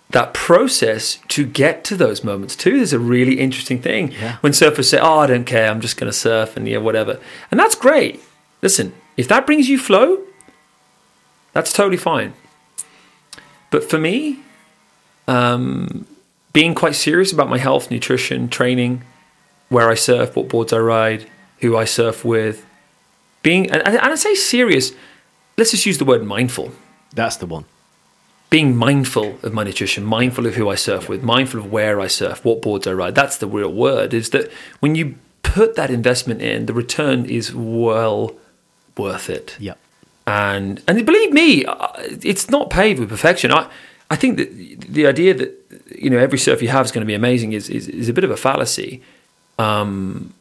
[SPEAKER 1] that process to get to those moments too. There's a really interesting thing
[SPEAKER 2] Yeah.
[SPEAKER 1] when surfers say, "Oh, I don't care, I'm just going to surf and yeah, whatever," and that's great. Listen, if that brings you flow, that's totally fine. But for me, um, being quite serious about my health, nutrition, training, where I surf, what boards I ride, who I surf with, being and, and I say serious. Let's just use the word mindful
[SPEAKER 2] That's the one.
[SPEAKER 1] being mindful of my nutrition, mindful of who I surf with, mindful of where I surf, what boards I ride. That's the real word. Is that when you put that investment in, the return is well worth it.
[SPEAKER 2] Yeah.
[SPEAKER 1] And and believe me, uh, it's not paved with perfection. I I think that the idea that you know every surf you have is going to be amazing is is, is a bit of a fallacy. Um,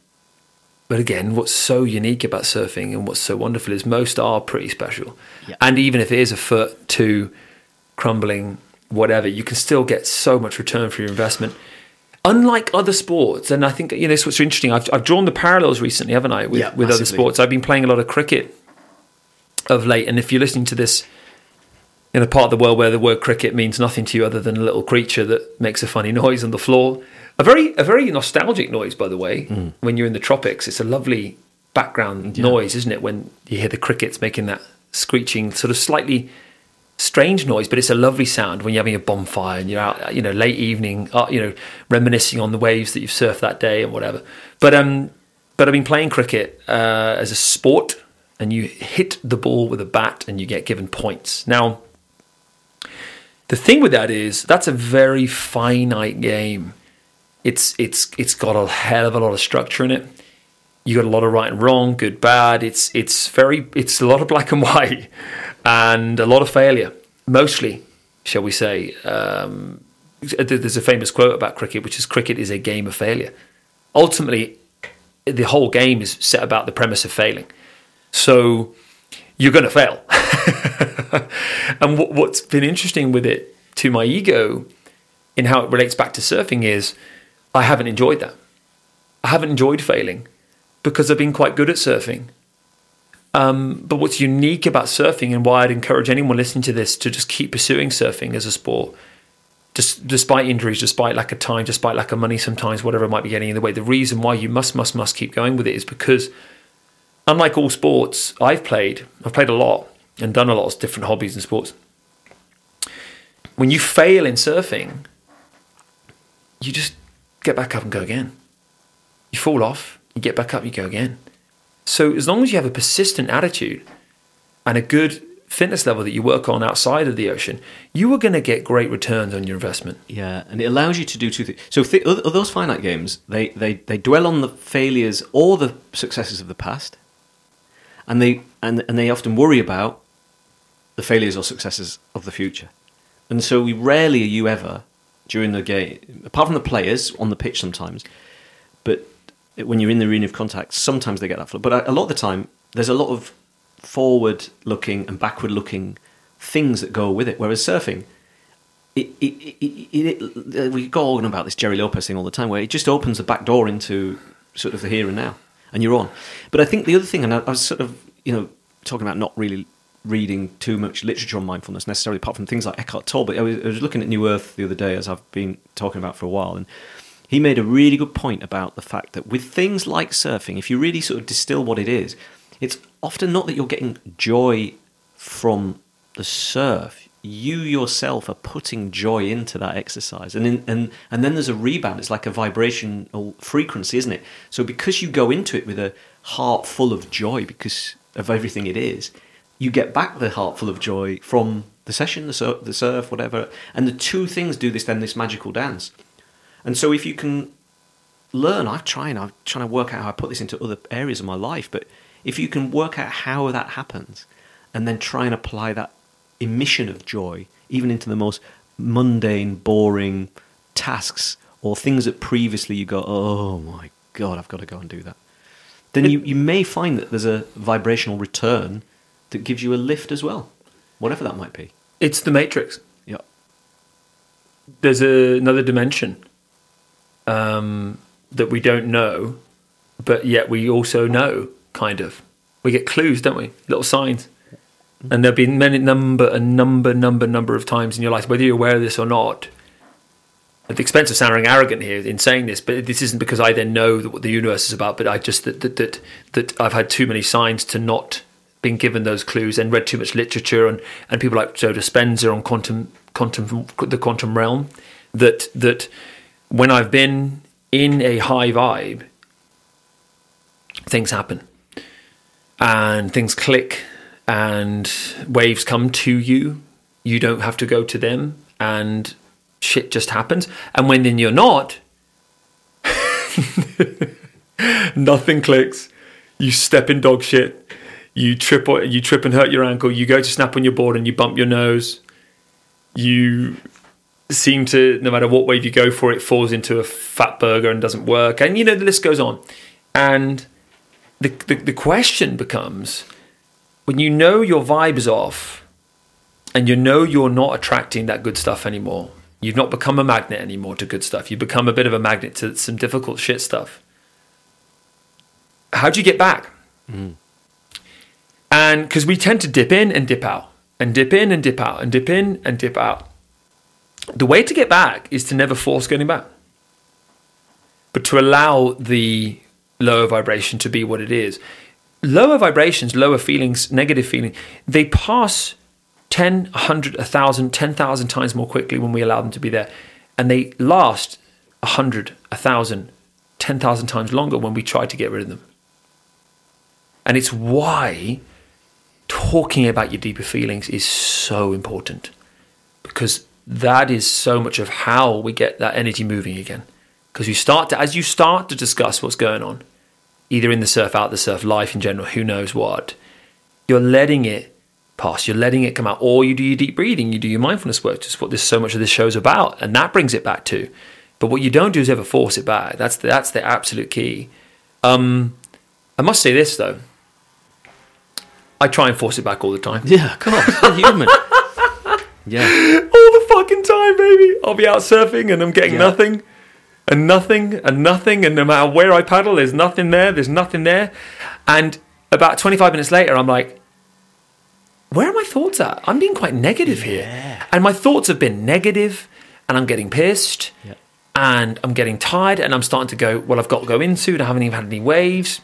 [SPEAKER 1] but again, what's so unique about surfing and what's so wonderful is most are pretty special.
[SPEAKER 2] Yeah.
[SPEAKER 1] And even if it is a foot, two, crumbling, whatever, you can still get so much return for your investment. Unlike other sports, and I think you know, it's what's interesting. I've, I've drawn the parallels recently, haven't I, with,
[SPEAKER 2] Yeah,
[SPEAKER 1] with other sports. I've been playing a lot of cricket of late, and if you're listening to this in a part of the world where the word cricket means nothing to you other than a little creature that makes a funny noise on the floor, a very a very nostalgic noise, by the way. Hmm. When you're in the tropics, it's a lovely background noise, isn't it? When you hear the crickets making that screeching, sort of slightly strange noise, but it's a lovely sound when you're having a bonfire and you're out, you know, late evening, uh, you know, reminiscing on the waves that you've surfed that day and whatever. But um, but I've been playing cricket uh, as a sport, and you hit the ball with a bat and you get given points. Now, the thing with that is that's a very finite game. It's it's it's got a hell of a lot of structure in it. You got a lot of right and wrong, good, bad. It's it's very it's a lot of black and white, and a lot of failure. Mostly, shall we say? Um, there's a famous quote about cricket, which is "cricket is a game of failure." Ultimately, the whole game is set about the premise of failing. So you're going to fail. and what, what's been interesting with it to my ego in how it relates back to surfing is I haven't enjoyed that. I haven't enjoyed failing because I've been quite good at surfing. Um, but what's unique about surfing and why I'd encourage anyone listening to this to just keep pursuing surfing as a sport, just despite injuries, despite lack of time, despite lack of money, sometimes whatever might be getting in the way. The reason why you must, must, must keep going with it is because, unlike all sports I've played, I've played a lot and done a lot of different hobbies and sports. When you fail in surfing, you just get back up and go again. You fall off, you get back up, you go again. So as long as you have a persistent attitude and a good fitness level that you work on outside of the ocean, you are going to get great returns on your investment.
[SPEAKER 2] Yeah, and it allows you to do two things. So th- of those finite games, they, they, they dwell on the failures or the successes of the past, and they and and they often worry about the failures or successes of the future. And so we rarely are you ever during the game, apart from the players on the pitch sometimes, but when you're in the arena of contact, sometimes they get that flow. But uh, a lot of the time, there's a lot of forward-looking and backward-looking things that go with it. Whereas surfing, it, it, it, it, uh, we go on about this Gerry Lopez thing all the time, where it just opens the back door into sort of the here and now, and you're on. But I think the other thing, and I, I was sort of, you know, talking about not really reading too much literature on mindfulness necessarily, apart from things like Eckhart Tolle. But I was, I was looking at New Earth the other day, as I've been talking about for a while, and he made a really good point about the fact that with things like surfing, if you really sort of distill what it is, it's often not that you're getting joy from the surf. you yourself are putting joy into that exercise, and in, and and then there's a rebound. It's like a vibrational frequency, isn't it? So because you go into it with a heart full of joy because of everything it is, you get back the heart full of joy from the session, the surf, the surf, whatever. And the two things do this then this magical dance. And so if you can learn, I'm trying, I'm trying to work out how I put this into other areas of my life, but if you can work out how that happens and then try and apply that emission of joy even into the most mundane, boring tasks or things that previously you go, oh my God, I've got to go and do that. Then you, you may find that there's a vibrational return that gives you a lift as well, whatever that might be.
[SPEAKER 1] It's the Matrix.
[SPEAKER 2] Yeah.
[SPEAKER 1] There's a, another dimension um, that we don't know, but yet we also know, kind of. We get clues, don't we? Little signs. And there have been many number, a number, number, number of times in your life, whether you're aware of this or not. At the expense of sounding arrogant here in saying this, but this isn't because I then know what the universe is about, but I just that that that, that I've had too many signs to not been given those clues and read too much literature and, and people like Joe Dispenza on quantum quantum the quantum realm that that when I've been in a high vibe, things happen and things click and waves come to you. You don't have to go to them and shit just happens. And when then you're not, nothing clicks. You step in dog shit. You trip or you trip and hurt your ankle. You go to snap on your board and you bump your nose. You seem to no matter what wave you go for, it falls into a fat burger and doesn't work. And you know the list goes on. And the the, the question becomes when you know your vibe is off and you know you're not attracting that good stuff anymore. You've not become a magnet anymore to good stuff. You become a bit of a magnet to some difficult shit stuff. How do you get back? Mm-hmm. And because we tend to dip in and dip out, and dip in and dip out, and dip in and dip out. The way to get back is to never force getting back, but to allow the lower vibration to be what it is. Lower vibrations, lower feelings, negative feeling, they pass 10, 100, 1,000, 10,000 times more quickly when we allow them to be there. And they last 100, 1,000, 10,000 times longer when we try to get rid of them. And it's why talking about your deeper feelings is so important because that is so much of how we get that energy moving again. Because you start to, as you start to discuss what's going on, either in the surf, out the surf, life in general, who knows what, you're letting it pass. You're letting it come out, or you do your deep breathing, you do your mindfulness work. Just what this so much of this show's about, and that brings it back to. But what you don't do is ever force it back. That's the, that's the absolute key. Um, I must say this though. I try and force it back all the time.
[SPEAKER 2] Yeah, come on, human. yeah,
[SPEAKER 1] fucking time, baby. I'll be out surfing and I'm getting
[SPEAKER 2] Yeah.
[SPEAKER 1] nothing and nothing and nothing. And no matter where I paddle, there's nothing there. There's nothing there. And about 25 minutes later, I'm like, where are my thoughts at? I'm being quite negative here. And my thoughts have been negative and I'm getting pissed
[SPEAKER 2] Yeah.
[SPEAKER 1] and I'm getting tired and I'm starting to go, well, I've got to go into it. I haven't even had any waves.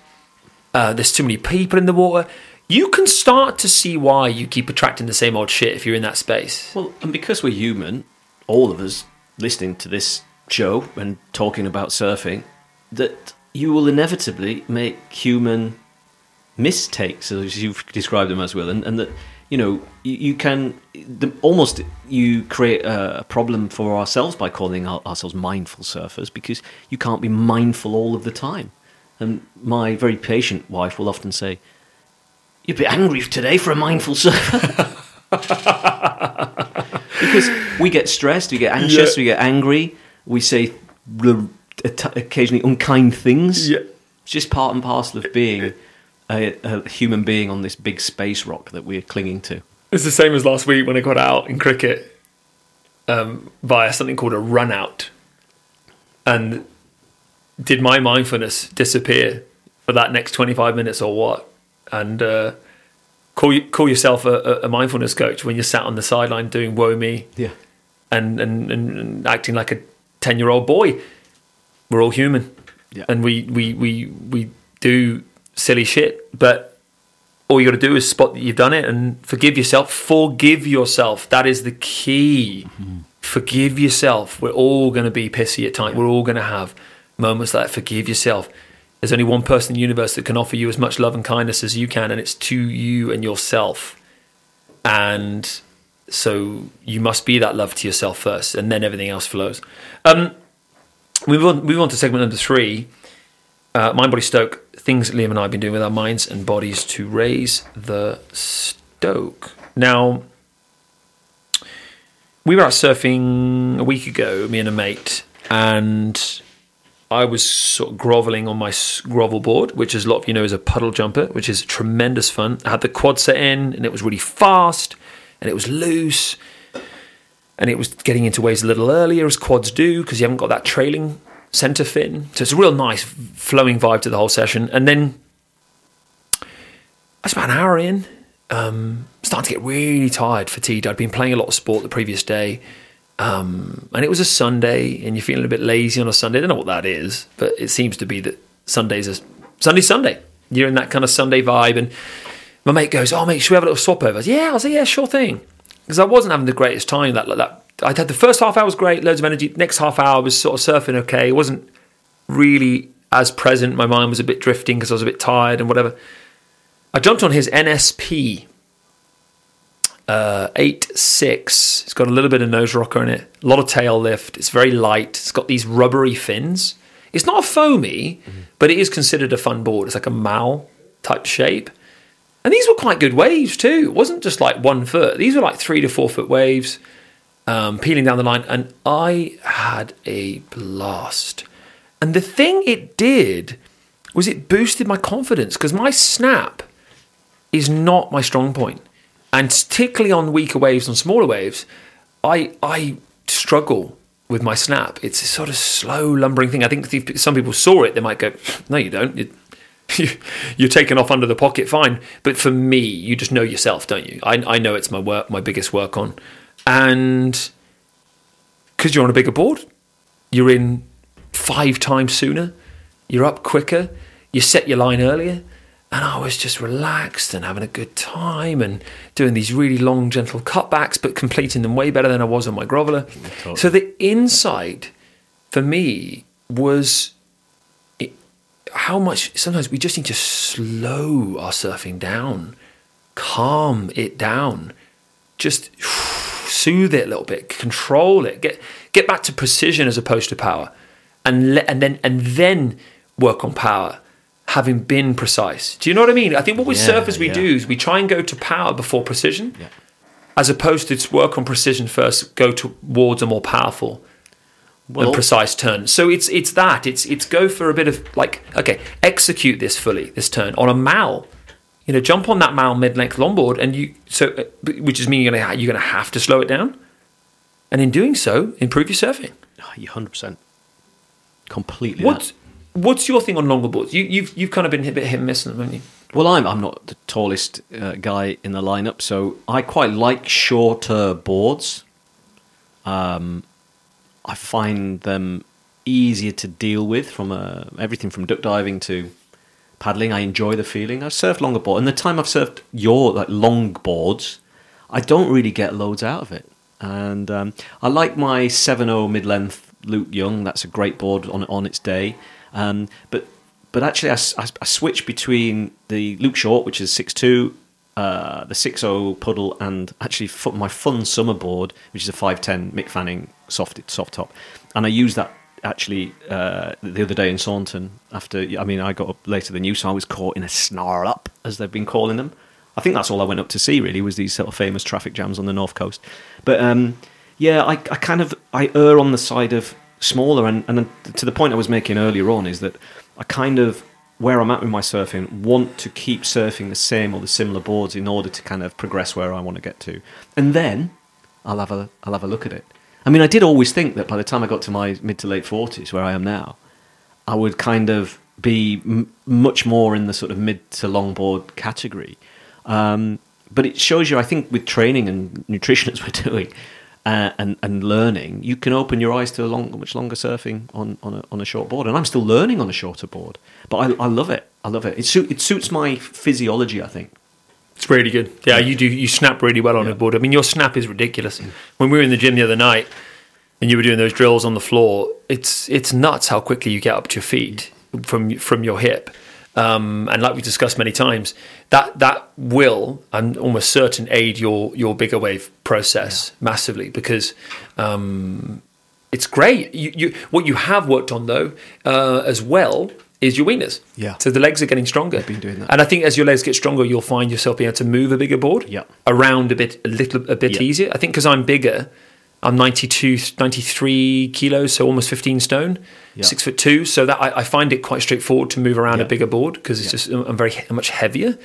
[SPEAKER 1] Uh, there's too many people in the water. You can start to see why you keep attracting the same old shit if you're in that space.
[SPEAKER 2] Well, and because we're human, all of us listening to this show and talking about surfing, that you will inevitably make human mistakes, as you've described them as well, and, and that you know you, you can the, almost you create a, problem for ourselves by calling our, ourselves mindful surfers because you can't be mindful all of the time. And my very patient wife will often say, "You're a bit angry today for a mindful surfer." because we get stressed, we get anxious,
[SPEAKER 1] Yeah.
[SPEAKER 2] we get angry, we say occasionally unkind things.
[SPEAKER 1] Yeah.
[SPEAKER 2] It's just part and parcel of being a, a human being on this big space rock that we're clinging to.
[SPEAKER 1] It's the same as last week when I got out in cricket um, via something called a run out. And did my mindfulness disappear for that next 25 minutes or what? And uh, call, you, call yourself a, a- mindfulness coach when you're sat on the sideline doing woe me
[SPEAKER 2] Yeah.
[SPEAKER 1] and, and, and, acting like a 10 year old boy. We're all human.
[SPEAKER 2] Yeah.
[SPEAKER 1] And we, we, we, we do silly shit. But all you got to do is spot that you've done it and forgive yourself. Forgive yourself. That is the key. Forgive yourself. We're all going to be pissy at times. We're all going to have moments like that. Forgive yourself. There's only one person in the universe that can offer you as much love and kindness as you can, and it's to you and yourself. And so you must be that love to yourself first, and then everything else flows. Um, we move on, to segment number three. Uh, Mind Body Stoke, things that Liam and I have been doing with our minds and bodies to raise the stoke. Now, we were out surfing a week ago, me and a mate, and I was sort of groveling on my grovel board, which, as a lot of you know, is a puddle jumper, which is tremendous fun. I had the quad set in, and it was really fast, and it was loose, and it was getting into waves a little earlier, as quads do, because you haven't got that trailing center fin. So it's a real nice flowing vibe to the whole session. And then was about an hour in, um, starting to get really tired, fatigued. I'd been playing a lot of sport the previous day. Um, and it was a Sunday, and you're feeling a bit lazy on a Sunday. I don't know what that is, but it seems to be that Sundays are Sunday, Sunday. You're in that kind of Sunday vibe. And my mate goes, "Oh, mate, should we have a little swap over?" I yeah, I was like, "Yeah, sure thing," because I wasn't having the greatest time. That that, I'd had the first half hour was great, loads of energy. Next half hour was sort of surfing okay. It wasn't really as present. My mind was a bit drifting because I was a bit tired and whatever. I jumped on his NSP uh, eight six. It's got a little bit of nose rocker in it, a lot of tail lift. It's very light. It's got these rubbery fins. It's not a foamy, but it is considered a fun board. It's like a mal type shape. And these were quite good waves too. It wasn't just like one foot. These were like three to four foot waves, um, peeling down the line. And I had a blast. And the thing it did was it boosted my confidence because my snap is not my strong point. And particularly on weaker waves, on smaller waves, I I struggle with my snap. It's a sort of slow, lumbering thing. I think if some people saw it, they might go, "No, you don't. You, you're taken off under the pocket, fine." But for me, you just know yourself, don't you? I I know it's my work, my biggest work on, and because you're on a bigger board, you're in five times sooner, you're up quicker, you set your line earlier. And I was just relaxed and having a good time and doing these really long, gentle cutbacks, but completing them way better than I was on my groveler. So the insight for me was it, how much sometimes we just need to slow our surfing down, calm it down, just soothe it a little bit, control it, get get back to precision as opposed to power, and le- and then and then work on power having been precise. Do you know what I mean? I think what we
[SPEAKER 2] Yeah,
[SPEAKER 1] surfers we
[SPEAKER 2] yeah.
[SPEAKER 1] do is we try and go to power before precision,
[SPEAKER 2] Yeah.
[SPEAKER 1] as opposed to work on precision first, go towards a more powerful
[SPEAKER 2] Well-
[SPEAKER 1] and precise turn. So it's it's that it's it's go for a bit of like okay, execute this fully this turn on a mal. You know, jump on that mal mid length longboard, and you so uh, which is meaning you're gonna you're gonna have to slow it down, and in doing so, improve your surfing.
[SPEAKER 2] Oh, you hundred percent, completely.
[SPEAKER 1] What's what's your thing on longer boards? You you've you've kind of been a bit hit and miss on them, haven't you?
[SPEAKER 2] Well, I'm I'm not the tallest uh, guy in the lineup, so I quite like shorter boards. Um, I find them easier to deal with from uh, everything from duck diving to paddling. I enjoy the feeling. I've surfed longer board, and the time I've surfed your like long boards, I don't really get loads out of it. And um, I like my 7.0 mid-length Luke Young. That's a great board on on its day. Um, but but actually, I switch between the Luke Short, which is 6.2, uh, the 6.0 puddle, and actually my fun summer board, which is a 5.10 Mick Fanning soft soft top, and I use that actually uh, the other day in Saunton. After I mean, I got up later than you, so I was caught in a snarl up, as they've been calling them. I think that's all I went up to see. Really, was these sort of famous traffic jams on the north coast. But um, yeah, I, I kind of I err on the side of smaller, and, and to the point I was making earlier on is that I kind of where I'm at with my surfing want to keep surfing the same or the similar boards in order to kind of progress where I want to get to, and then I'll have a I'll have a look at it. I mean, I did always think that by the time I got to my mid to late forties, where I am now, I would kind of be m- much more in the sort of mid to longboard category. Um, but it shows you, I think, with training and nutrition as we're doing, uh, and and learning, you can open your eyes to a long, much longer surfing on on a, on a short board. And I'm still learning on a shorter board, but I, I love it. I love it. It, suit, it suits my physiology, I think.
[SPEAKER 1] It's really good. Yeah, you do. You snap really well on a board. I mean, your snap is ridiculous. When we were in the gym the other night, and you were doing those drills on the floor, it's it's nuts how quickly you get up to your feet from from your hip. Um, and like we discussed many times, that that will, I'm almost certain, aid your your bigger wave process massively because um, it's great. You, you what you have worked on though uh, as well is your wieners.
[SPEAKER 2] Yeah.
[SPEAKER 1] So the legs are getting stronger.
[SPEAKER 2] I've been doing that.
[SPEAKER 1] And I think as your legs get stronger, you'll find yourself being able to move a bigger board
[SPEAKER 2] Yeah.
[SPEAKER 1] around a bit, a little, a bit
[SPEAKER 2] Yeah.
[SPEAKER 1] easier. I think because I'm bigger, I'm 92, 93 kilos, so almost 15 stone,
[SPEAKER 2] Yeah.
[SPEAKER 1] six foot two. So that I, I find it quite straightforward to move around
[SPEAKER 2] Yeah.
[SPEAKER 1] a bigger board because it's
[SPEAKER 2] Yeah.
[SPEAKER 1] just I'm very much heavier.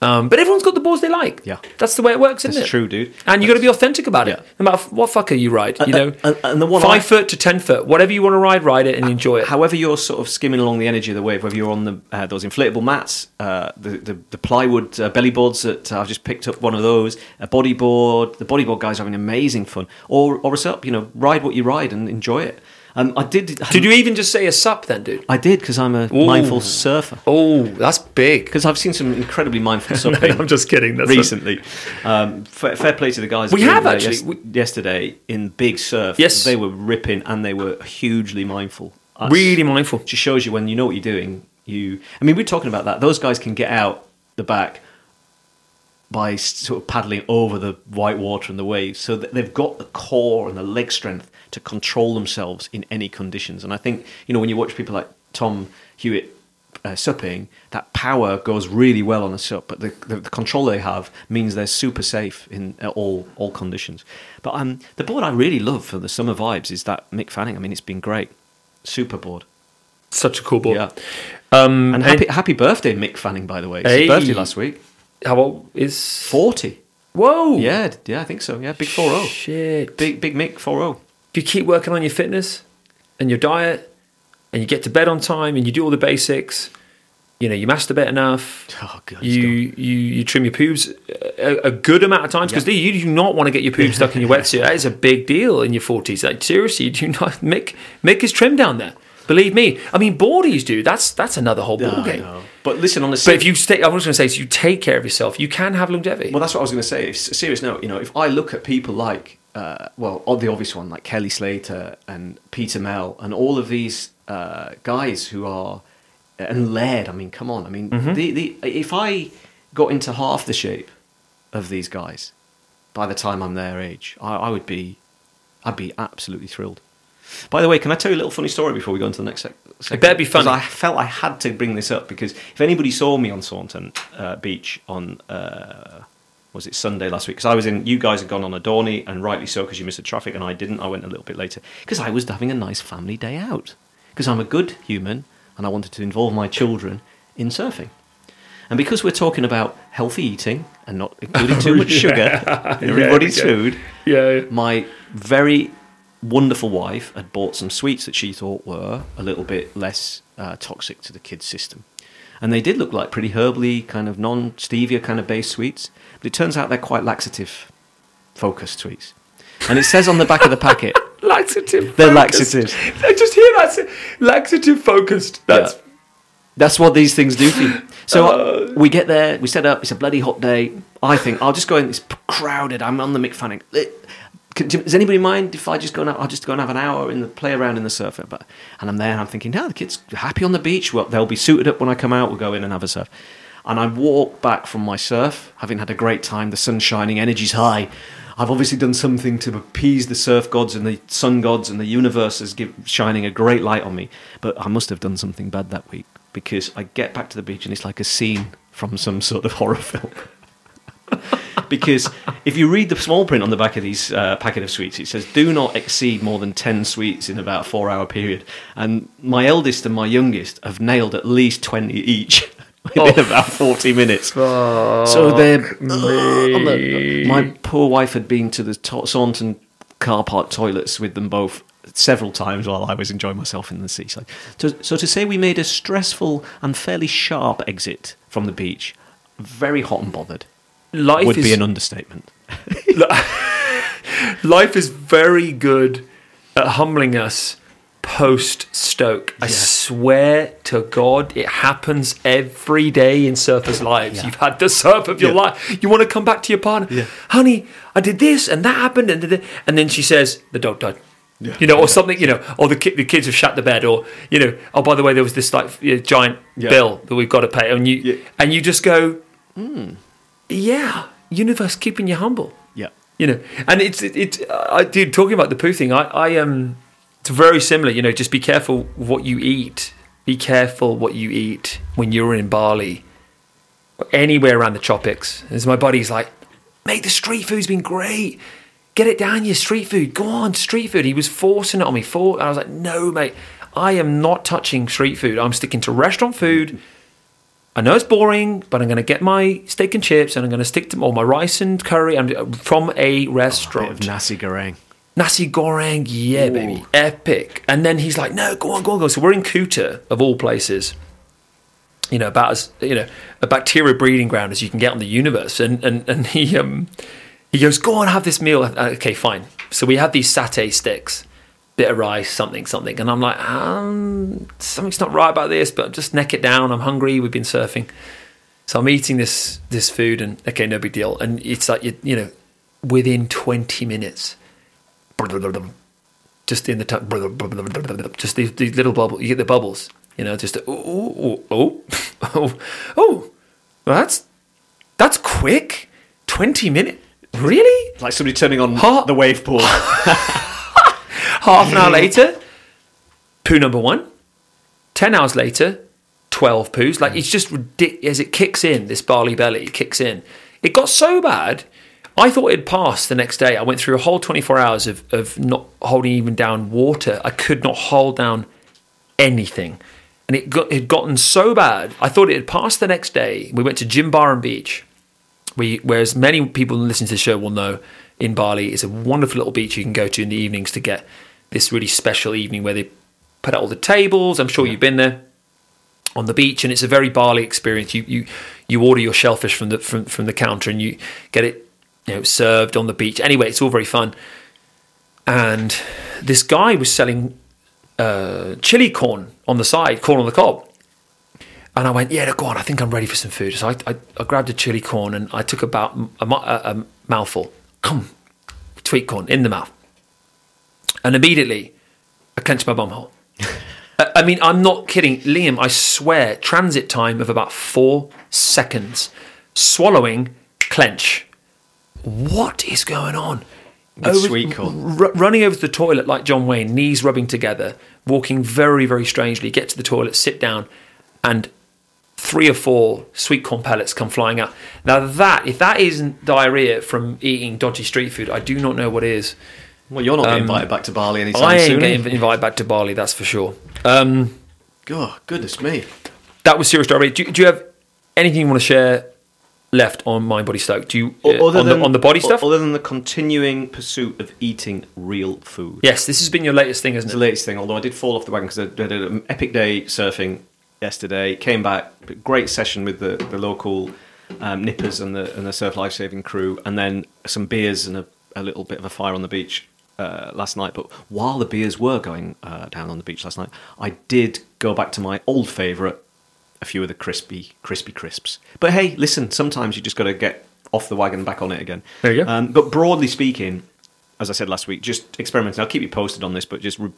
[SPEAKER 1] Um, but everyone's got the boards they like.
[SPEAKER 2] Yeah.
[SPEAKER 1] that's the way it works, isn't
[SPEAKER 2] That's
[SPEAKER 1] it?
[SPEAKER 2] true, dude.
[SPEAKER 1] And you got to be authentic about it.
[SPEAKER 2] Yeah.
[SPEAKER 1] No matter what fucker you ride, you know,
[SPEAKER 2] and- and the one
[SPEAKER 1] five
[SPEAKER 2] I-
[SPEAKER 1] foot to ten foot, whatever you want to ride, ride it and enjoy it.
[SPEAKER 2] However, you're sort of skimming along the energy of the wave, whether you're on the uh, those inflatable mats, uh, the, the the plywood uh, belly boards that I've just picked up one of those, a bodyboard. The bodyboard guys are having amazing fun, or or a up, you know, ride what you ride and enjoy it. Um, I did.
[SPEAKER 1] Did you even just say a sup then, dude?
[SPEAKER 2] I did because I'm a
[SPEAKER 1] Ooh.
[SPEAKER 2] mindful surfer.
[SPEAKER 1] Oh, that's big.
[SPEAKER 2] Because I've seen some incredibly mindful
[SPEAKER 1] No, I'm just kidding. That's
[SPEAKER 2] recently. Um, fair, fair play to the guys.
[SPEAKER 1] We have actually.
[SPEAKER 2] yes-
[SPEAKER 1] We-
[SPEAKER 2] yesterday in big surf.
[SPEAKER 1] Yes.
[SPEAKER 2] they were ripping and they were hugely mindful. That's-
[SPEAKER 1] really mindful.
[SPEAKER 2] just shows you when you know what you're doing. You, I mean, we're talking about that. Those guys can get out the back by sort of paddling over the white water and the waves, so that they've got the core and the leg strength to control themselves in any conditions. And I think you know when you watch people like Tom Hewitt. Uh, supping that power goes really well on a sup, but the, the, the control they have means they're super safe in uh, all all conditions. But um, the board I really love for the summer vibes is that Mick Fanning. I mean, it's been great, super board.
[SPEAKER 1] Such a cool board.
[SPEAKER 2] Yeah.
[SPEAKER 1] Um,
[SPEAKER 2] And happy, happy birthday, Mick Fanning, by the way. It's
[SPEAKER 1] Hey.
[SPEAKER 2] his birthday last week.
[SPEAKER 1] how old is?
[SPEAKER 2] 40.
[SPEAKER 1] Whoa.
[SPEAKER 2] Yeah, yeah, I think so. Yeah, big 4 0.
[SPEAKER 1] Shit.
[SPEAKER 2] Big, big Mick 4 0.
[SPEAKER 1] If you keep working on your fitness and your diet, and you get to bed on time, and you do all the basics, you know, you masturbate enough.
[SPEAKER 2] Oh, God.
[SPEAKER 1] You, you you trim your pubes a, a good amount of times because
[SPEAKER 2] Yeah.
[SPEAKER 1] you do not want to get your pubes stuck in your wetsuit. That is a big deal in your forties. Like seriously, you do not make make his trim down there. Believe me. I mean, boardies, do. That's that's another whole ball game.
[SPEAKER 2] But listen, on the
[SPEAKER 1] But if you stay, I was going to say, so you take care of yourself, you can have longevity.
[SPEAKER 2] Well, that's what I was going to say. Serious note, you know, if I look at people like, uh, well, the obvious one, like Kelly Slater and Peter Mel and all of these uh, guys who are, and Laird, I mean, come on. I mean,
[SPEAKER 1] Mm-hmm.
[SPEAKER 2] the, the, if I got into half the shape of these guys by the time I'm their age, I, I would be, I'd be absolutely thrilled. By the way, can I tell you a little funny story before we go into the next sec- segment?
[SPEAKER 1] better be funny.
[SPEAKER 2] I felt I had to bring this up because if anybody saw me on Saunton uh, Beach on uh, was it Sunday last week? Because I was in. You guys had gone on a Dorney, and rightly so because you missed the traffic, and I didn't. I went a little bit later because I was having a nice family day out. Because I'm a good human, and I wanted to involve my children in surfing. And because we're talking about healthy eating and not including too much sugar in everybody's
[SPEAKER 1] Yeah,
[SPEAKER 2] food,
[SPEAKER 1] yeah.
[SPEAKER 2] my very wonderful wife had bought some sweets that she thought were a little bit less uh, toxic to the kids' system. And they did look like pretty herbally, kind of non stevia kind of based sweets. But it turns out they're quite laxative focused sweets. And it says on the back of the packet,
[SPEAKER 1] Laxative.
[SPEAKER 2] They're
[SPEAKER 1] focused.
[SPEAKER 2] laxatives.
[SPEAKER 1] I just hear that. Laxative focused. That's
[SPEAKER 2] Yeah. That's what these things do for you. So
[SPEAKER 1] Uh.
[SPEAKER 2] we get there, we set up, it's a bloody hot day. I think I'll just go in, it's crowded, I'm on the Mick Fanning. Eh, can- Does anybody mind if I just go and have, I'll just go and have an hour in the play around in the surf? But and I'm there and I'm thinking, no, the kids happy on the beach. Well, they'll be suited up when I come out. We'll go in and have a surf. And I walk back from my surf, having had a great time. The sun's shining, energy's high. I've obviously done something to appease the surf gods and the sun gods, and the universe is give, shining a great light on me. But I must have done something bad that week because I get back to the beach and it's like a scene from some sort of horror film. Because if you read the small print on the back of these uh, packet of sweets, it says do not exceed more than 10 sweets in about a four hour period. And my eldest and my youngest have nailed at least 20 each within about 40 minutes. so they're. uh, my poor wife had been to the to- Saunton car park toilets with them both several times while I was enjoying myself in the seaside. So, so to say we made a stressful and fairly sharp exit from the beach, very hot and bothered,
[SPEAKER 1] life
[SPEAKER 2] would
[SPEAKER 1] is
[SPEAKER 2] be an understatement.
[SPEAKER 1] life is very good at humbling us post Stoke. I swear to God, it happens every day in surfers' lives. You've had the surf of your
[SPEAKER 2] Yeah.
[SPEAKER 1] life. You want to come back to your partner,
[SPEAKER 2] Yeah.
[SPEAKER 1] honey. I did this and that happened, and, and then she says the dog died. You know, or something. You know, or the ki- the kids have shut the bed, or you know, oh by the way, there was this like you know, giant
[SPEAKER 2] Yeah.
[SPEAKER 1] bill that we've got to pay, and you
[SPEAKER 2] Yeah.
[SPEAKER 1] and you just go, hmm. Yeah, universe keeping you humble.
[SPEAKER 2] Yeah.
[SPEAKER 1] you know and it's it, it i dude talking about the poo thing i i um it's very similar you know just be careful what you eat. Be careful what you eat when you're in bali or anywhere around the tropics. As my buddy's like mate the street food's been great. Get it down your street food. Go on street food. He was forcing it on me for i was like no mate. I am not touching street food. I'm sticking to restaurant food I know it's boring, but I'm going to get my steak and chips and I'm going to stick to or my rice and curry and from a restaurant.
[SPEAKER 2] of nasi goreng.
[SPEAKER 1] Nasi goreng, yeah, baby, epic. And then he's like, "No, go on, go on, go." on." So we're in Kuta, of all places. You know, about as you know, a bacteria breeding ground as you can get on the universe. And and and he um he goes, "Go on, have this meal." Uh, Okay, fine. So we have these satay sticks, bit of rice, something, something, and I'm like, um, something's not right about this, but just neck it down. I'm hungry. We've been surfing, so I'm eating this this food, and okay, no big deal. And it's like you, you know, within 20 minutes just in the time, just these, these little bubbles. You get the bubbles, you know, just oh, oh, oh, oh, oh. Well, that's that's quick. Twenty minutes, really?
[SPEAKER 2] Like somebody turning on the wave pool.
[SPEAKER 1] Half an hour later, poo number one. Ten hours later, twelve poos. Like it's just ridiculous. As it kicks in, this Bali belly kicks in. It got so bad. I thought it'd pass the next day. I went through a whole 24 hours of, of not holding even down water. I could not hold down anything. And it got had gotten so bad. I thought it had passed the next day. We went to Jim Jimbaran Beach. We, whereas many people listening to the show will know, in Bali is a wonderful little beach you can go to in the evenings to get this really special evening where they put out all the tables. I'm sure you've been there on the beach, and it's a very Bali experience. You you you order your shellfish from the from, from the counter, and you get it you know served on the beach. Anyway, it's all very fun. And this guy was selling uh, chili corn on the side, corn on the cob. And I went, yeah, go on. I think I'm ready for some food. So I, I, I grabbed a chili corn and I took about a, a, a mouthful, come, sweet corn in the mouth, and immediately I clenched my bum hole. I- mean, I'm not kidding, Liam. I swear, transit time of about four seconds. Swallowing, clench. What is going on?
[SPEAKER 2] With sweet corn.
[SPEAKER 1] r- running over to the toilet like John Wayne, knees rubbing together, walking very, very strangely. Get to the toilet, sit down, and three or four sweet corn pellets come flying out. Now that, if that isn't diarrhea from eating dodgy street food, I do not know what is.
[SPEAKER 2] Well, you're not getting invited back to Bali anytime
[SPEAKER 1] Um, I
[SPEAKER 2] soon.
[SPEAKER 1] ain't
[SPEAKER 2] are you?
[SPEAKER 1] getting invited back to Bali, that's for sure. Um,
[SPEAKER 2] God, goodness me.
[SPEAKER 1] that was serious diarrhea. Do, do you have anything you want to share left on Mind Body Stoke? Do you uh,
[SPEAKER 2] Other
[SPEAKER 1] on,
[SPEAKER 2] than,
[SPEAKER 1] the, on the body stuff?
[SPEAKER 2] Other than the continuing pursuit of eating real food.
[SPEAKER 1] yes, this has been your latest thing,
[SPEAKER 2] It's
[SPEAKER 1] isn't
[SPEAKER 2] the
[SPEAKER 1] it?
[SPEAKER 2] latest thing, although I did fall off the wagon because I had an epic day surfing yesterday. Came back, great session with the, the local um, nippers and the and the surf life saving crew, and then some beers and a, a little bit of a fire on the beach uh, last night. But while the beers were going uh, down on the beach last night, I did go back to my old favourite, a few of the crispy crispy crisps. But hey, listen, sometimes you just got to get off the wagon and back on it again.
[SPEAKER 1] There you go.
[SPEAKER 2] Um, but broadly speaking, as I said last week, just experimenting. I'll keep you posted on this, but just re-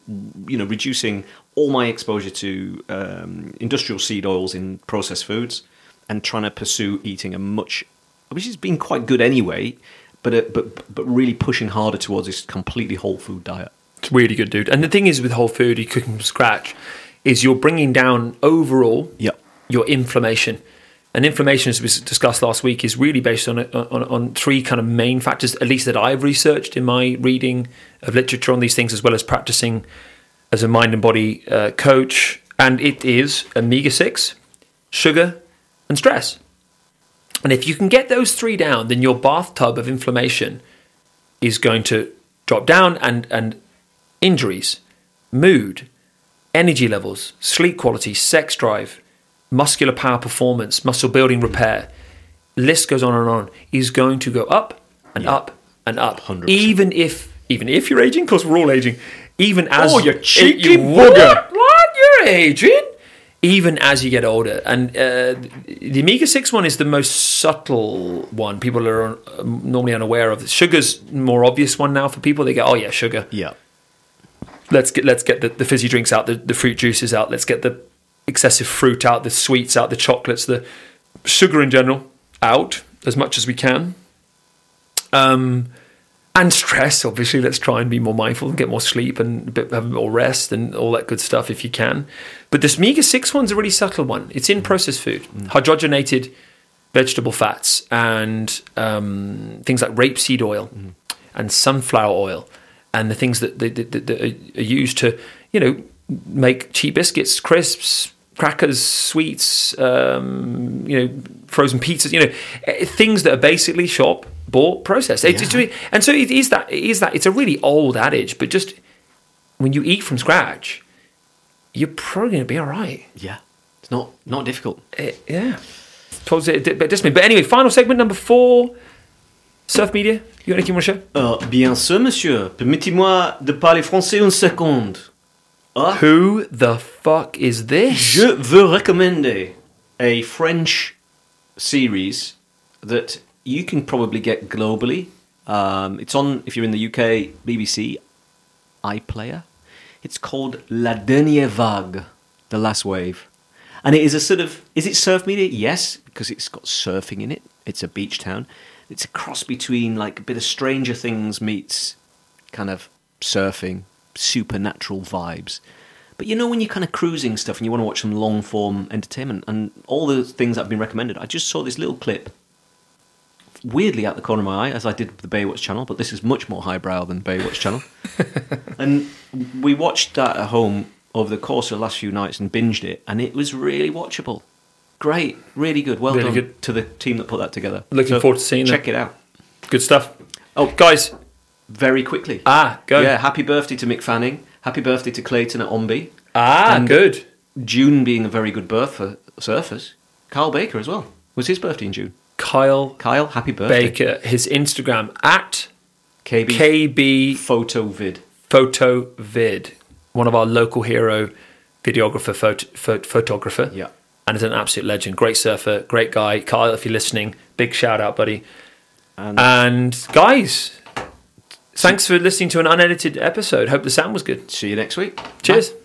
[SPEAKER 2] you know, reducing all my exposure to um, industrial seed oils in processed foods, and trying to pursue eating a much, which has been quite good anyway, but uh, but but really pushing harder towards this completely whole food diet.
[SPEAKER 1] It's really good, dude. And the thing is with whole food, you cooking from scratch, is you're bringing down overall
[SPEAKER 2] Yep.
[SPEAKER 1] your inflammation. And inflammation, as we discussed last week, is really based on, on on three kind of main factors, at least that I've researched in my reading of literature on these things, as well as practicing as a mind and body uh, coach. And it is omega six, sugar, and stress. And if you can get those three down, then your bathtub of inflammation is going to drop down, and and injuries, mood, energy levels, sleep quality, sex drive, muscular power performance, muscle building repair, list goes on and on, is going to go up and up and up.
[SPEAKER 2] 100%.
[SPEAKER 1] Even if even if you're aging, because we're all aging, even oh, as
[SPEAKER 2] Oh, you cheeky
[SPEAKER 1] what?
[SPEAKER 2] bugger.
[SPEAKER 1] What? You're Adrian. Even as you get older, and uh, the Omega Six one is the most subtle one. People are normally unaware of. Sugar's more obvious one now for people. They go, "Oh yeah, sugar."
[SPEAKER 2] Yeah.
[SPEAKER 1] let's get let's get the, the fizzy drinks out, the, the fruit juices out, let's get the excessive fruit out, the sweets out, the chocolates, the sugar in general out as much as we can. Um, and stress, obviously, let's try and be more mindful and get more sleep and a bit, have more rest and all that good stuff if you can. But this Omega 6 one's a really subtle one. It's in processed food, hydrogenated vegetable fats, and um, things like rapeseed oil and sunflower oil, and the things that, that, that, that are used to, you know, make cheap biscuits, crisps, crackers, sweets, um, you know, frozen pizzas, you know, eh, things that are basically shop bought processed. It's- and so it is that. It is that. It's a really old adage, but just when you eat from scratch, you're probably going to be all right.
[SPEAKER 2] Yeah. It's not not difficult.
[SPEAKER 1] Eh, yeah. It- it- but just me. But anyway, final segment number four. Surf media. You got anything you want to share?
[SPEAKER 2] Euh, bien sûr, monsieur. Permettez-moi de parler français une seconde. Ah,
[SPEAKER 1] Who the fuck is this?
[SPEAKER 2] je veux recommander a French series that you can probably get globally. Um, it's on, if you're in the UK, BBC iPlayer. It's called La Dernière Vague, The Last Wave. And it is a sort of, is it surf media? Yes, because it's got surfing in it. It's a beach town. It's a cross between like a bit of Stranger Things meets kind of surfing, supernatural vibes. But you know when you're kind of cruising stuff and you want to watch some long form entertainment and all the things that have been recommended, I just saw this little clip weirdly out the corner of my eye, as I did with the Baywatch channel, but this is much more highbrow than Baywatch channel. and we watched that at home over the course of the last few nights and binged it, and it was really watchable. Great, really good. Well
[SPEAKER 1] Really
[SPEAKER 2] done
[SPEAKER 1] good.
[SPEAKER 2] to the team that put that together.
[SPEAKER 1] Looking forward to seeing it.
[SPEAKER 2] Check
[SPEAKER 1] that.
[SPEAKER 2] it out.
[SPEAKER 1] Good stuff.
[SPEAKER 2] Oh,
[SPEAKER 1] Guys,
[SPEAKER 2] very quickly.
[SPEAKER 1] ah, go.
[SPEAKER 2] Yeah, happy birthday to Mick Fanning. Happy birthday to Clayton at Ombe.
[SPEAKER 1] Ah,
[SPEAKER 2] And-
[SPEAKER 1] good.
[SPEAKER 2] June being a very good birth for surfers. Carl Baker as well. Was his birthday in June?
[SPEAKER 1] Kyle
[SPEAKER 2] Kyle, happy birthday.
[SPEAKER 1] Baker, his Instagram at
[SPEAKER 2] KB
[SPEAKER 1] KB
[SPEAKER 2] photo vid.
[SPEAKER 1] Photo Vid, one of our local hero videographer, photo, pho- photographer.
[SPEAKER 2] Yeah.
[SPEAKER 1] And is an absolute legend. Great surfer, great guy. Kyle, if you're listening, big shout out, buddy.
[SPEAKER 2] And
[SPEAKER 1] And guys, thanks for listening to an unedited episode. Hope the sound was good.
[SPEAKER 2] see you next week.
[SPEAKER 1] Cheers.
[SPEAKER 2] Bye.